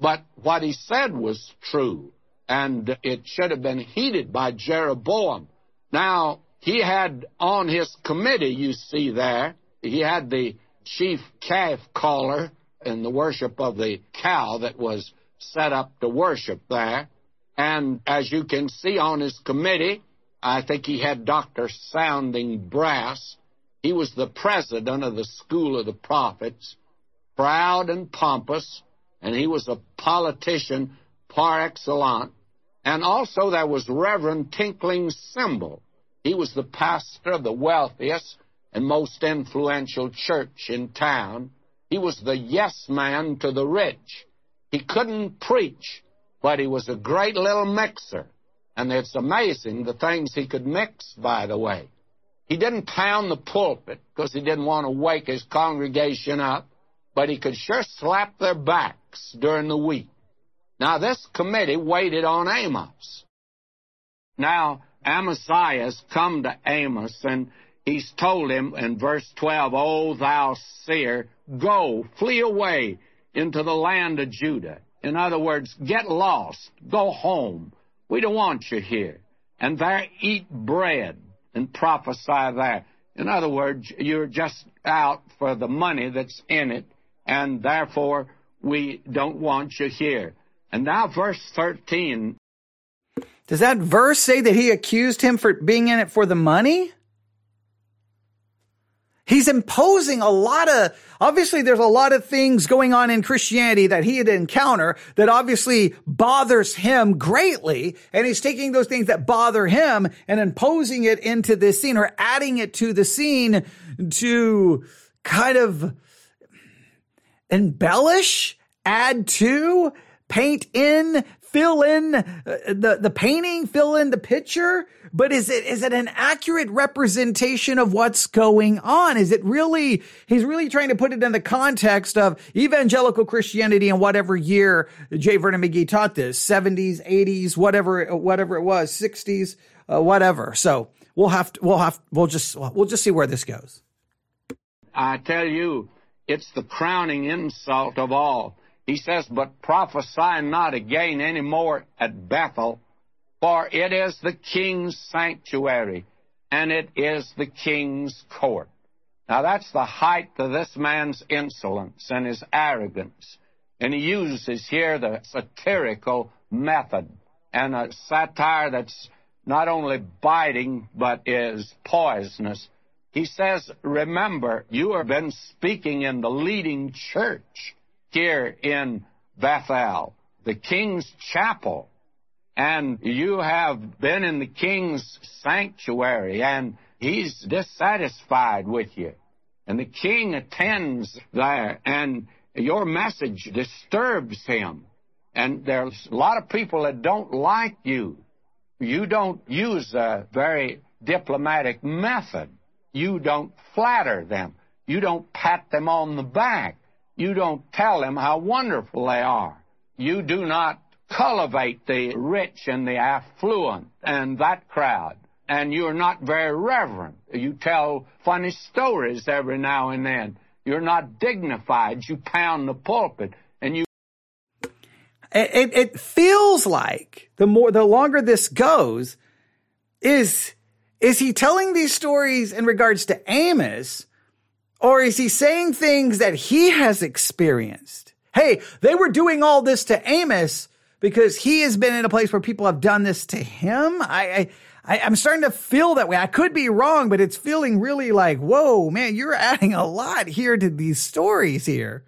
but what he said was true, and it should have been heeded by Jeroboam. Now, he had on his committee, you see there, he had the chief calf caller in the worship of the cow that was set up to worship there. And as you can see on his committee, I think he had Dr. Sounding Brass. He was the president of the School of the Prophets, proud and pompous, and he was a politician par excellence. And also there was Reverend Tinkling Cymbal. He was the pastor of the wealthiest and most influential church in town. He was the yes man to the rich. He couldn't preach, but he was a great little mixer. And it's amazing the things he could mix, by the way. He didn't pound the pulpit because he didn't want to wake his congregation up, but he could sure slap their backs during the week. Now, this committee waited on Amos. Now, Amaziah has come to Amos, and he's told him in verse 12, O thou seer, go, flee away into the land of Judah. In other words, get lost, go home. We don't want you here. And there eat bread and prophesy there. In other words, you're just out for the money that's in it, and therefore we don't want you here. And now, verse 13. Does that verse say that he accused him for being in it for the money? He's imposing a lot of, obviously there's a lot of things going on in Christianity that he had encounter that obviously bothers him greatly. And he's taking those things that bother him and imposing it into this scene or adding it to the scene to kind of embellish, add to, paint in, fill in uh, the, the painting, fill in the picture, but is it, is it an accurate representation of what's going on? Is it really, he's really trying to put it in the context of evangelical Christianity in whatever year J. Vernon McGee taught this, 70s, 80s, whatever, whatever it was, 60s, uh, whatever. So we'll have to, we'll have, we'll just, we'll just see where this goes. I tell you, it's the crowning insult of all he says, But prophesy not again any more at Bethel, for it is the king's sanctuary, and it is the king's court. Now that's the height of this man's insolence and his arrogance. And he uses here the satirical method and a satire that's not only biting but is poisonous. He says, Remember, you have been speaking in the leading church here in Bethel, the king's chapel, and you have been in the king's sanctuary, and he's dissatisfied with you. And the king attends there, and your message disturbs him. And there's a lot of people that don't like you. You don't use a very diplomatic method. You don't flatter them. You don't pat them on the back. You don't tell them how wonderful they are. You do not cultivate the rich and the affluent and that crowd. And you're not very reverent. You tell funny stories every now and then. You're not dignified. You pound the pulpit and you. It, it feels like the more, the longer this goes, is, is he telling these stories in regards to Amos or is he saying things that he has experienced? Hey, they were doing all this to Amos because he has been in a place where people have done this to him. I, I, I'm starting to feel that way. I could be wrong, but it's feeling really like, whoa, man, you're adding a lot here to these stories here.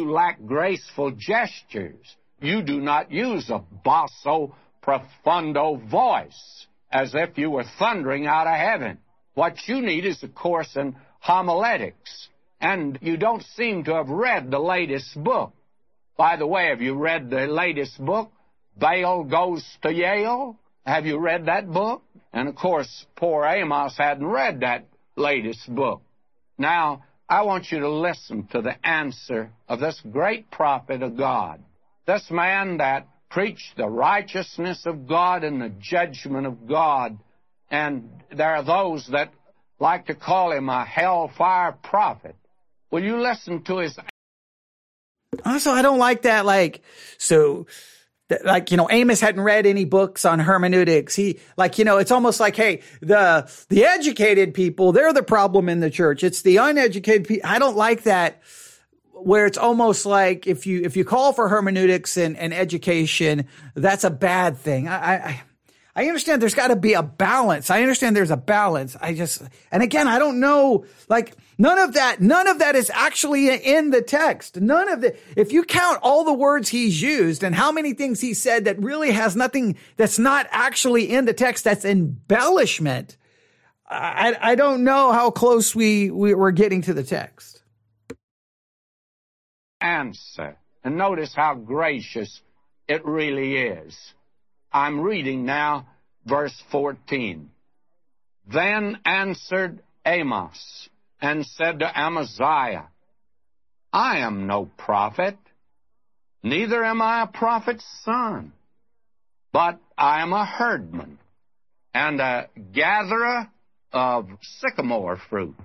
You lack graceful gestures. You do not use a basso profundo voice as if you were thundering out of heaven. What you need is a course in homiletics. And you don't seem to have read the latest book. By the way, have you read the latest book? Baal Goes to Yale? Have you read that book? And of course, poor Amos hadn't read that latest book. Now, I want you to listen to the answer of this great prophet of God. This man that preached the righteousness of God and the judgment of God. And there are those that like to call him a hellfire prophet. Will you listen to his? Also, I don't like that. Like, so, like, you know, Amos hadn't read any books on hermeneutics. He, like, you know, it's almost like, hey, the, the educated people, they're the problem in the church. It's the uneducated people. I don't like that where it's almost like if you, if you call for hermeneutics and, and education, that's a bad thing. I, I, I understand there's got to be a balance. I understand there's a balance. I just, and again, I don't know, like, none of that, none of that is actually in the text. None of the, if you count all the words he's used and how many things he said that really has nothing, that's not actually in the text, that's embellishment. I, I don't know how close we, we we're getting to the text. Answer. And notice how gracious it really is. I'm reading now verse 14. Then answered Amos and said to Amaziah, I am no prophet, neither am I a prophet's son, but I am a herdman and a gatherer of sycamore fruit.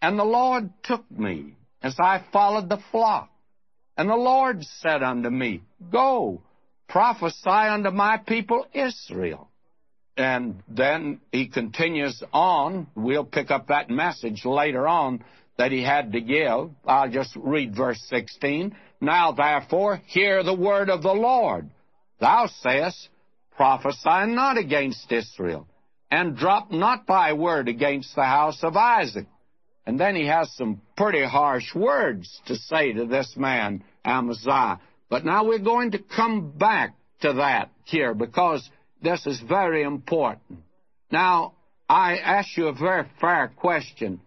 And the Lord took me as I followed the flock. And the Lord said unto me, Go, prophesy unto my people Israel. And then he continues on. We'll pick up that message later on that he had to give. I'll just read verse 16. Now therefore, hear the word of the Lord. Thou sayest, prophesy not against Israel, and drop not thy word against the house of Isaac. And then he has some pretty harsh words to say to this man, Amaziah. But now we're going to come back to that here because this is very important. Now, I ask you a very fair question.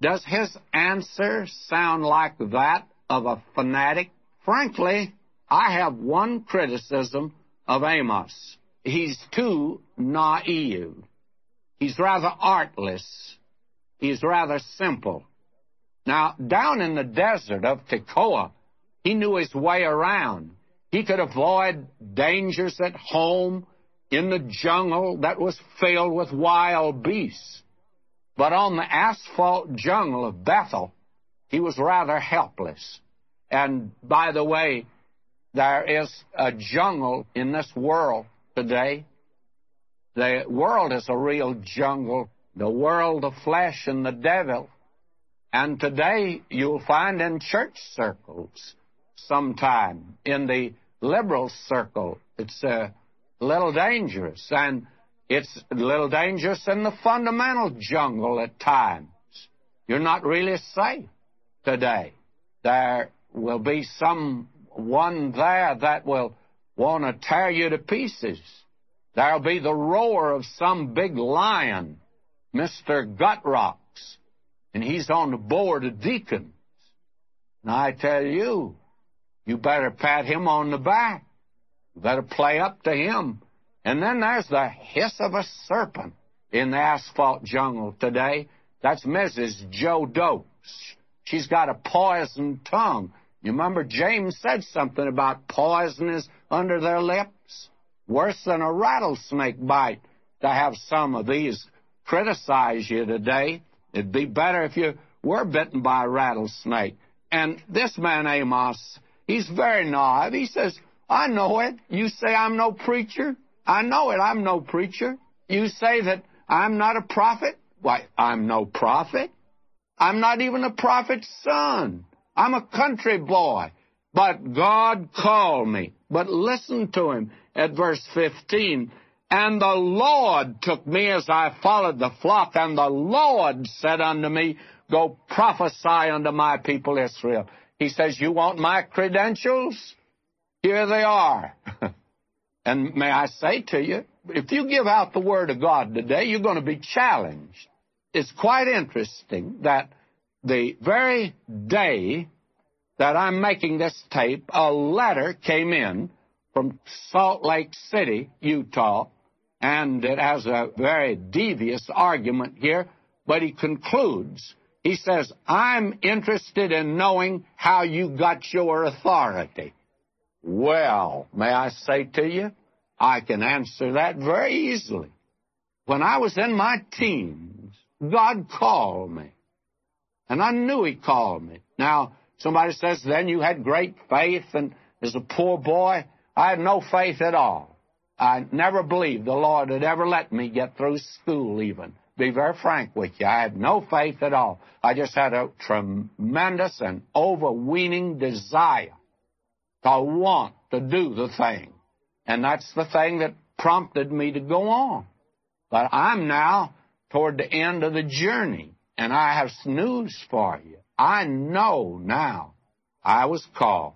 Does his answer sound like that of a fanatic? Frankly, I have one criticism of Amos. He's too naive. He's rather artless. He's rather simple. Now, down in the desert of Tekoa, he knew his way around. He could avoid dangers at home in the jungle that was filled with wild beasts. But on the asphalt jungle of Bethel, he was rather helpless. And by the way, there is a jungle in this world today. The world is a real jungle, the world of flesh and the devil. And today you'll find in church circles sometime in the liberal circle. It's a little dangerous, and it's a little dangerous in the fundamental jungle at times. You're not really safe today. There will be someone there that will want to tear you to pieces. There'll be the roar of some big lion, Mr. Gutrocks, and he's on the board of deacons. And I tell you, you better pat him on the back. You better play up to him. And then there's the hiss of a serpent in the asphalt jungle today. That's Mrs. Joe Dopes. She's got a poisoned tongue. You remember James said something about poison is under their lips? Worse than a rattlesnake bite to have some of these criticize you today. It'd be better if you were bitten by a rattlesnake. And this man Amos, He's very naive. He says, I know it. You say I'm no preacher. I know it. I'm no preacher. You say that I'm not a prophet. Why, I'm no prophet. I'm not even a prophet's son. I'm a country boy. But God called me. But listen to him at verse 15. And the Lord took me as I followed the flock, and the Lord said unto me, Go prophesy unto my people Israel. He says, You want my credentials? Here they are. and may I say to you, if you give out the Word of God today, you're going to be challenged. it's quite interesting that the very day that I'm making this tape, a letter came in from Salt Lake City, Utah, and it has a very devious argument here, but he concludes. He says, I'm interested in knowing how you got your authority. Well, may I say to you, I can answer that very easily. When I was in my teens, God called me. And I knew He called me. Now, somebody says, then you had great faith, and as a poor boy, I had no faith at all. I never believed the Lord had ever let me get through school, even. Be very frank with you. I had no faith at all. I just had a tremendous and overweening desire to want to do the thing. And that's the thing that prompted me to go on. But I'm now toward the end of the journey, and I have news for you. I know now I was called.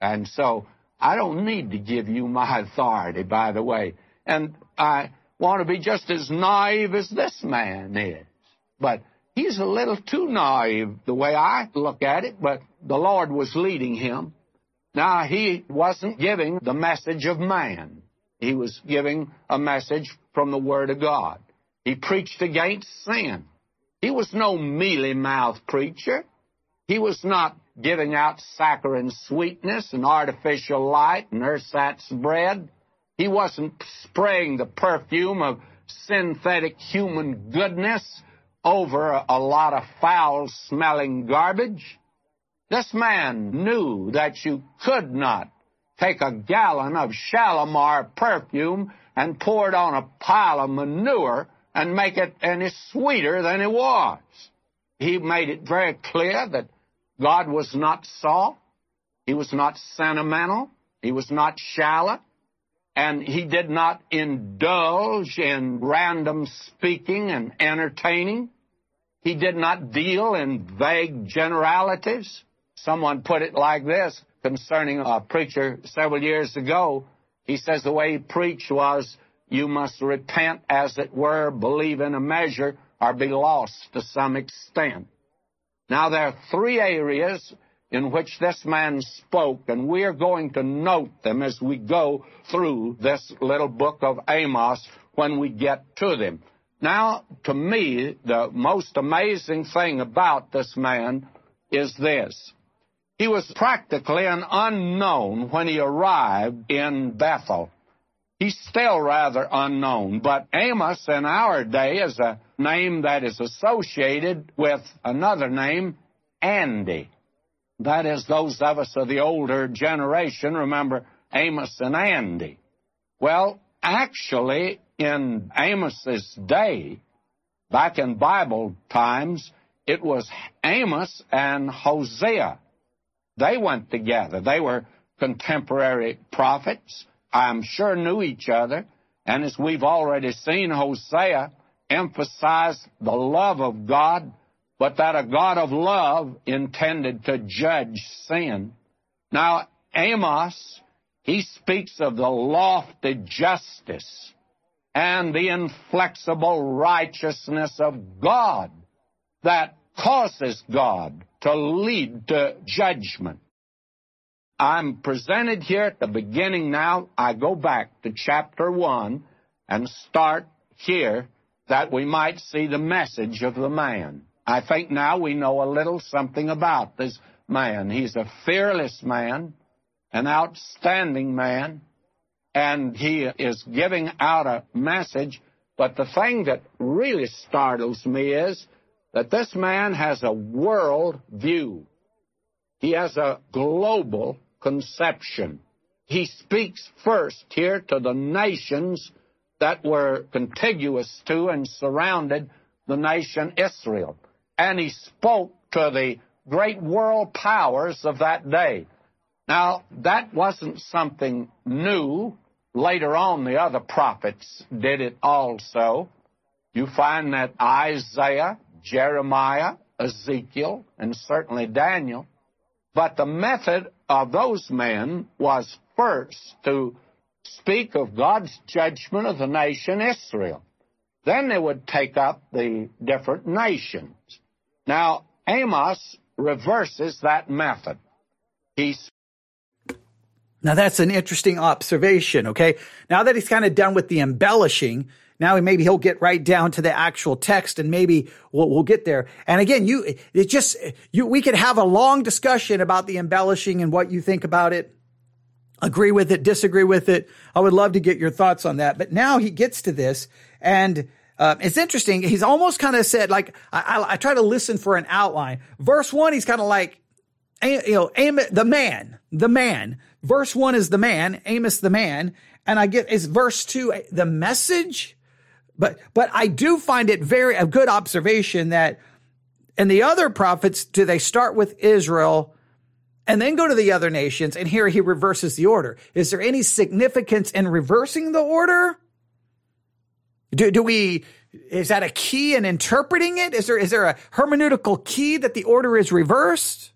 And so I don't need to give you my authority, by the way. And I want to be just as naive as this man is. But he's a little too naive the way I look at it, but the Lord was leading him. Now, he wasn't giving the message of man. He was giving a message from the Word of God. He preached against sin. He was no mealy mouthed preacher. He was not giving out saccharine sweetness and artificial light and ersatz bread. He wasn't spraying the perfume of synthetic human goodness over a, lot of foul smelling garbage. This man knew that you could not take a gallon of Shalimar perfume and pour it on a pile of manure and make it any sweeter than it was. He made it very clear that God was not soft. He was not sentimental. He was not shallow. And he did not indulge in random speaking and entertaining. He did not deal in vague generalities. Someone put it like this concerning a preacher several years ago. He says the way he preached was, you must repent as it were, believe in a measure, or be lost to some extent. Now, there are three areas in which this man spoke, and we are going to note them as we go through this little book of Amos when we get to them. Now, to me, the most amazing thing about this man is this. He was practically an unknown when he arrived in Bethel. He's still rather unknown, but Amos in our day is a name that is associated with another name, Andy. That is, those of us of the older generation remember Amos and Andy. Well, actually, in Amos's day, back in Bible times, it was Amos and Hosea. They went together. They were contemporary prophets. I'm sure knew each other. And as we've already seen, Hosea emphasized the love of God, but that a God of love intended to judge sin. Now, Amos, he speaks of the lofty justice and the inflexible righteousness of God that causes God to lead to judgment. I'm presented here at the beginning now. I go back to chapter 1 and start here that we might see the message of the man. I think now we know a little something about this man. He's a fearless man, an outstanding man, and he is giving out a message. But the thing that really startles me is that this man has a world view. He has a global conception. He speaks first here to the nations that were contiguous to and surrounded the nation Israel. And he spoke to the great world powers of that day. Now, that wasn't something new. Later on, the other prophets did it also. You find that Isaiah, Jeremiah, Ezekiel, and certainly Daniel but the method of those men was first to speak of God's judgment of the nation Israel. then they would take up the different nations. Now, Amos reverses that method. He's now that's an interesting observation. Okay. Now that he's kind of done with the embellishing, now maybe he'll get right down to the actual text and maybe we'll, we'll get there. And again, you, it just, you, we could have a long discussion about the embellishing and what you think about it. Agree with it, disagree with it. I would love to get your thoughts on that. But now he gets to this and uh, it's interesting. He's almost kind of said, like, I, I, I, try to listen for an outline. Verse one, he's kind of like, you know, Amos, the man, the man. Verse one is the man, Amos the man. And I get, is verse two the message? But, but I do find it very, a good observation that in the other prophets, do they start with Israel and then go to the other nations? And here he reverses the order. Is there any significance in reversing the order? Do, do we, is that a key in interpreting it? Is there, is there a hermeneutical key that the order is reversed?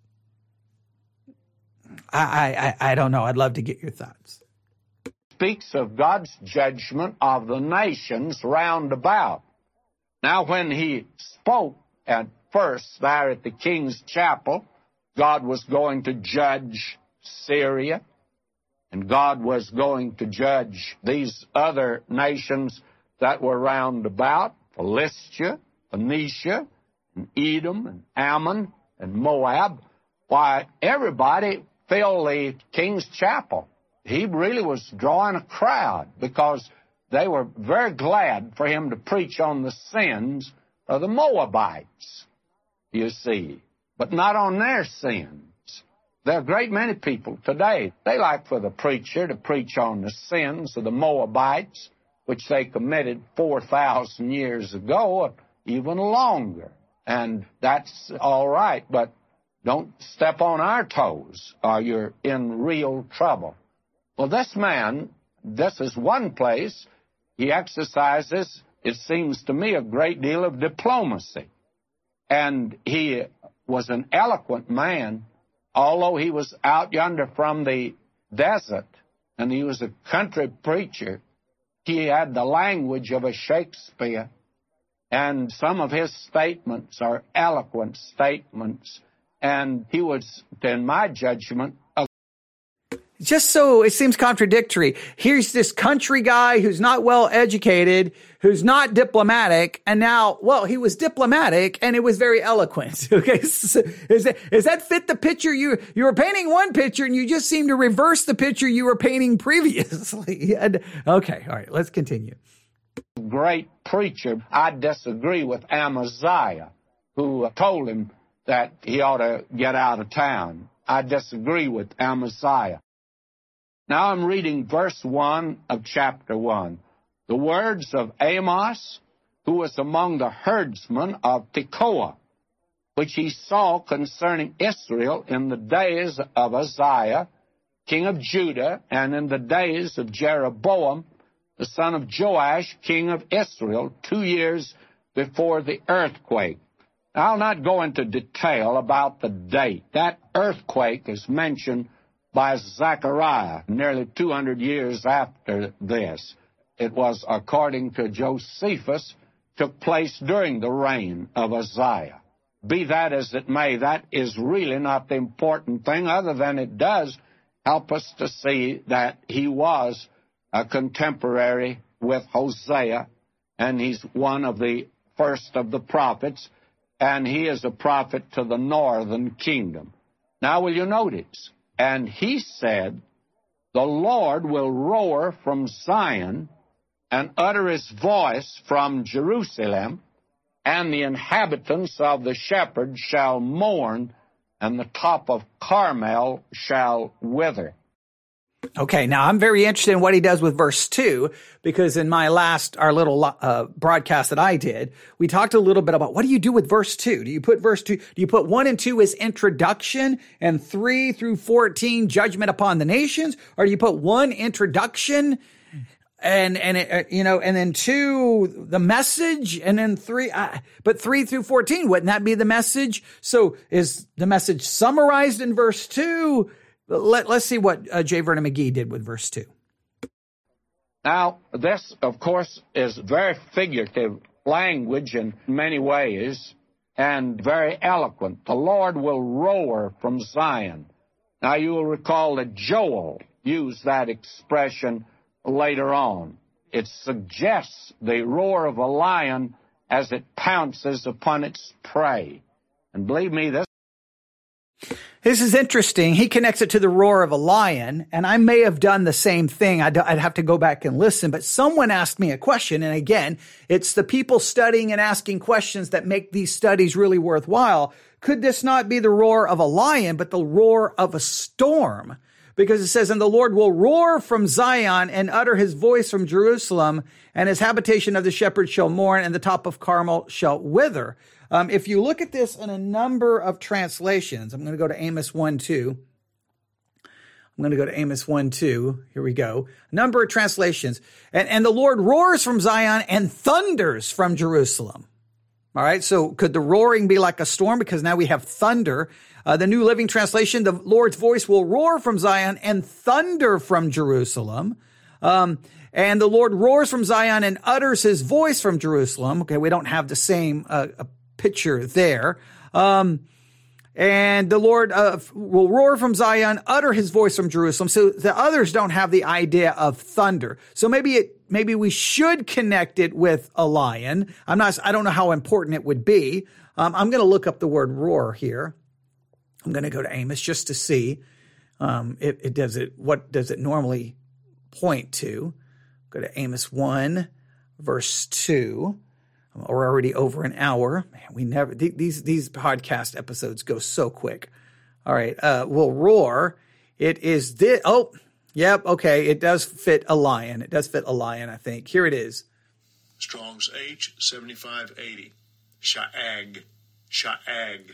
I, I, I don't know. I'd love to get your thoughts. Speaks of God's judgment of the nations round about. Now, when he spoke at first there at the king's chapel, God was going to judge Syria, and God was going to judge these other nations that were round about Philistia, Phoenicia, and Edom, and Ammon, and Moab. Why, everybody filled the king's chapel. He really was drawing a crowd because they were very glad for him to preach on the sins of the Moabites, you see, but not on their sins. There are a great many people today, they like for the preacher to preach on the sins of the Moabites, which they committed 4,000 years ago, or even longer. And that's all right, but don't step on our toes or you're in real trouble. Well, this man, this is one place he exercises, it seems to me, a great deal of diplomacy. And he was an eloquent man, although he was out yonder from the desert and he was a country preacher. He had the language of a Shakespeare, and some of his statements are eloquent statements and he was, in my judgment, just so it seems contradictory. Here's this country guy who's not well educated, who's not diplomatic, and now, well, he was diplomatic and it was very eloquent. Okay, is that is that fit the picture you you were painting one picture and you just seem to reverse the picture you were painting previously? and, okay, all right, let's continue. Great preacher. I disagree with Amaziah, who told him that he ought to get out of town. I disagree with Amaziah. Now I'm reading verse 1 of chapter 1. The words of Amos, who was among the herdsmen of Tekoa, which he saw concerning Israel in the days of Uzziah, king of Judah, and in the days of Jeroboam, the son of Joash, king of Israel, two years before the earthquake. I'll not go into detail about the date. That earthquake is mentioned by Zechariah nearly 200 years after this. It was, according to Josephus, took place during the reign of Uzziah. Be that as it may, that is really not the important thing, other than it does help us to see that he was a contemporary with Hosea, and he's one of the first of the prophets and he is a prophet to the northern kingdom. Now, will you notice? And he said, The Lord will roar from Zion and utter his voice from Jerusalem, and the inhabitants of the shepherds shall mourn, and the top of Carmel shall wither. Okay, now I'm very interested in what he does with verse 2 because in my last, our little uh, broadcast that I did, we talked a little bit about what do you do with verse 2? Do you put verse 2, do you put 1 and 2 as introduction and 3 through 14 judgment upon the nations? Or do you put 1 introduction and and it, uh, you know and then two the message and then three uh, but three through 14 wouldn't that be the message so is the message summarized in verse 2 let, us see what uh, J. Vernon McGee did with verse 2. Now, this, of course, is very figurative language in many ways and very eloquent. The Lord will roar from Zion. Now, you will recall that Joel used that expression later on. It suggests the roar of a lion as it pounces upon its prey. And believe me, this this is interesting. He connects it to the roar of a lion, and I may have done the same thing. I'd, I'd, have to go back and listen, but someone asked me a question. And again, it's the people studying and asking questions that make these studies really worthwhile. Could this not be the roar of a lion, but the roar of a storm? Because it says, and the Lord will roar from Zion and utter his voice from Jerusalem, and his habitation of the shepherd shall mourn, and the top of Carmel shall wither. Um, if you look at this in a number of translations, I'm going to go to Amos 1 2. I'm going to go to Amos 1 2. Here we go. Number of translations. And, and the Lord roars from Zion and thunders from Jerusalem. All right. So could the roaring be like a storm? Because now we have thunder. Uh, the New Living Translation, the Lord's voice will roar from Zion and thunder from Jerusalem. Um, and the Lord roars from Zion and utters his voice from Jerusalem. Okay. We don't have the same uh, picture there. Um, and the Lord uh, will roar from Zion, utter his voice from Jerusalem. So the others don't have the idea of thunder. So maybe it, maybe we should connect it with a lion. I'm not, I don't know how important it would be. Um, I'm going to look up the word roar here. I'm going to go to Amos just to see, um, it, it does it, what does it normally point to? Go to Amos 1 verse 2. We're already over an hour. Man, we never these these podcast episodes go so quick. All right, uh, we'll roar. It is this. Oh, yep. Okay, it does fit a lion. It does fit a lion. I think here it is. Strong's H seventy five eighty. Sha'ag. Sha'ag.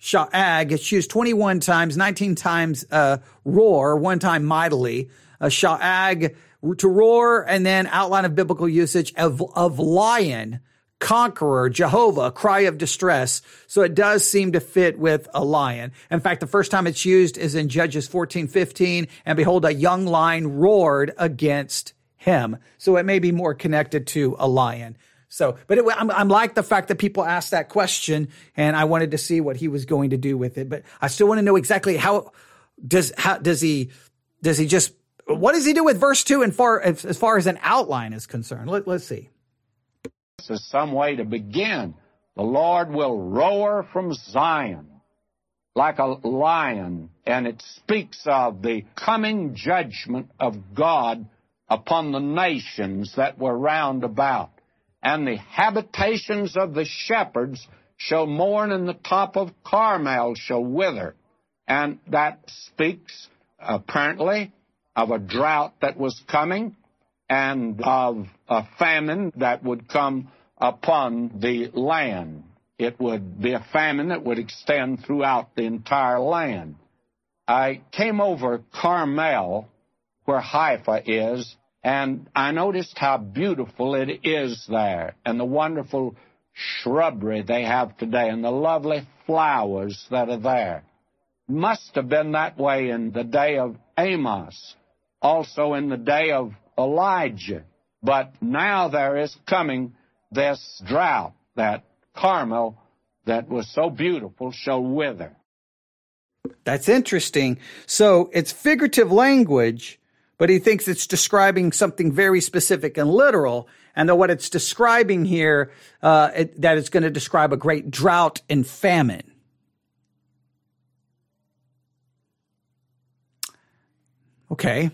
Sha'ag. It's used 21 times, 19 times uh, roar, one time mightily. Uh, sha'ag, to roar, and then outline of biblical usage of, of lion conqueror, Jehovah, cry of distress. So it does seem to fit with a lion. In fact, the first time it's used is in Judges 14, 15. And behold, a young lion roared against him. So it may be more connected to a lion. So, but it, I'm, I'm like the fact that people asked that question and I wanted to see what he was going to do with it. But I still want to know exactly how does, how does he, does he just, what does he do with verse two and far, as, as far as an outline is concerned? Let, let's see. Is some way to begin. The Lord will roar from Zion like a lion, and it speaks of the coming judgment of God upon the nations that were round about. And the habitations of the shepherds shall mourn, and the top of Carmel shall wither. And that speaks apparently of a drought that was coming and of a famine that would come upon the land. It would be a famine that would extend throughout the entire land. I came over Carmel, where Haifa is, and I noticed how beautiful it is there, and the wonderful shrubbery they have today, and the lovely flowers that are there. Must have been that way in the day of Amos, also in the day of Elijah. But now there is coming this drought, that Carmel that was so beautiful shall wither. That's interesting. So it's figurative language, but he thinks it's describing something very specific and literal. And that what it's describing here, uh, it, that it's going to describe a great drought and famine. Okay.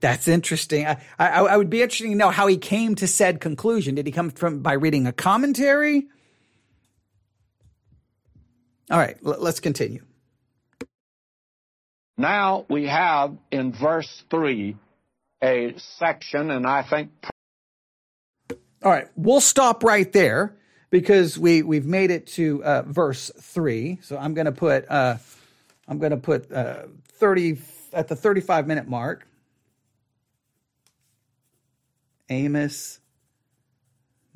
That's interesting. I, I, I, would be interested to know how he came to said conclusion. Did he come from by reading a commentary? All right, l- let's continue. Now we have in verse 3 a section, and I think. All right, we'll stop right there because we, we've made it to uh, verse 3. So I'm going to put, uh, I'm going to put uh, 30 at the 35 minute mark. Amos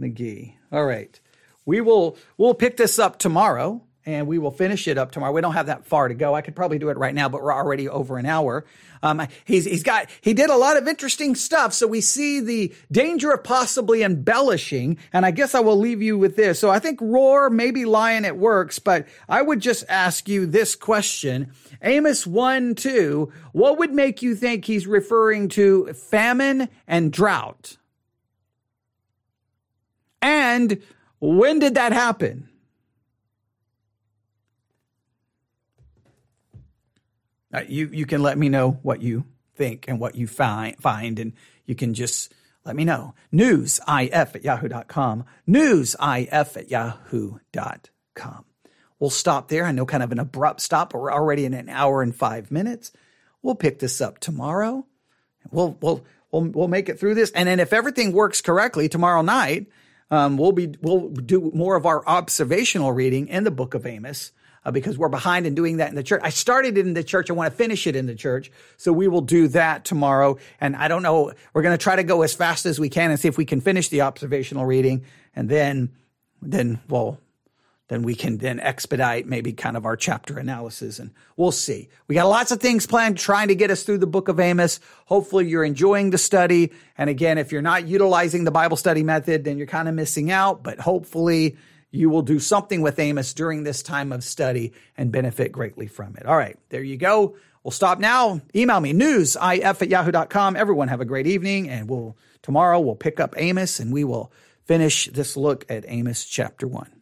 McGee. All right. We will we'll pick this up tomorrow and we will finish it up tomorrow. We don't have that far to go. I could probably do it right now, but we're already over an hour. Um, he's, he's got, he did a lot of interesting stuff. So we see the danger of possibly embellishing. And I guess I will leave you with this. So I think roar, maybe lion, it works, but I would just ask you this question. Amos 1, 2, what would make you think he's referring to famine and drought? And when did that happen? Uh, you you can let me know what you think and what you find find, and you can just let me know. Newsif at yahoo.com. Newsif at yahoo.com. We'll stop there. I know kind of an abrupt stop, but we're already in an hour and five minutes. We'll pick this up tomorrow. We'll we'll we'll we'll make it through this, and then if everything works correctly tomorrow night, um, we'll be we'll do more of our observational reading in the book of Amos uh, because we're behind in doing that in the church. I started it in the church. I want to finish it in the church. So we will do that tomorrow. And I don't know, we're going to try to go as fast as we can and see if we can finish the observational reading. And then, then we'll, then we can then expedite maybe kind of our chapter analysis and we'll see. We got lots of things planned trying to get us through the book of Amos. Hopefully you're enjoying the study. And again, if you're not utilizing the Bible study method, then you're kind of missing out, but hopefully you will do something with Amos during this time of study and benefit greatly from it. All right, there you go. We'll stop now. Email me, newsif at yahoo.com. Everyone have a great evening, and we'll tomorrow we'll pick up Amos and we will finish this look at Amos chapter one.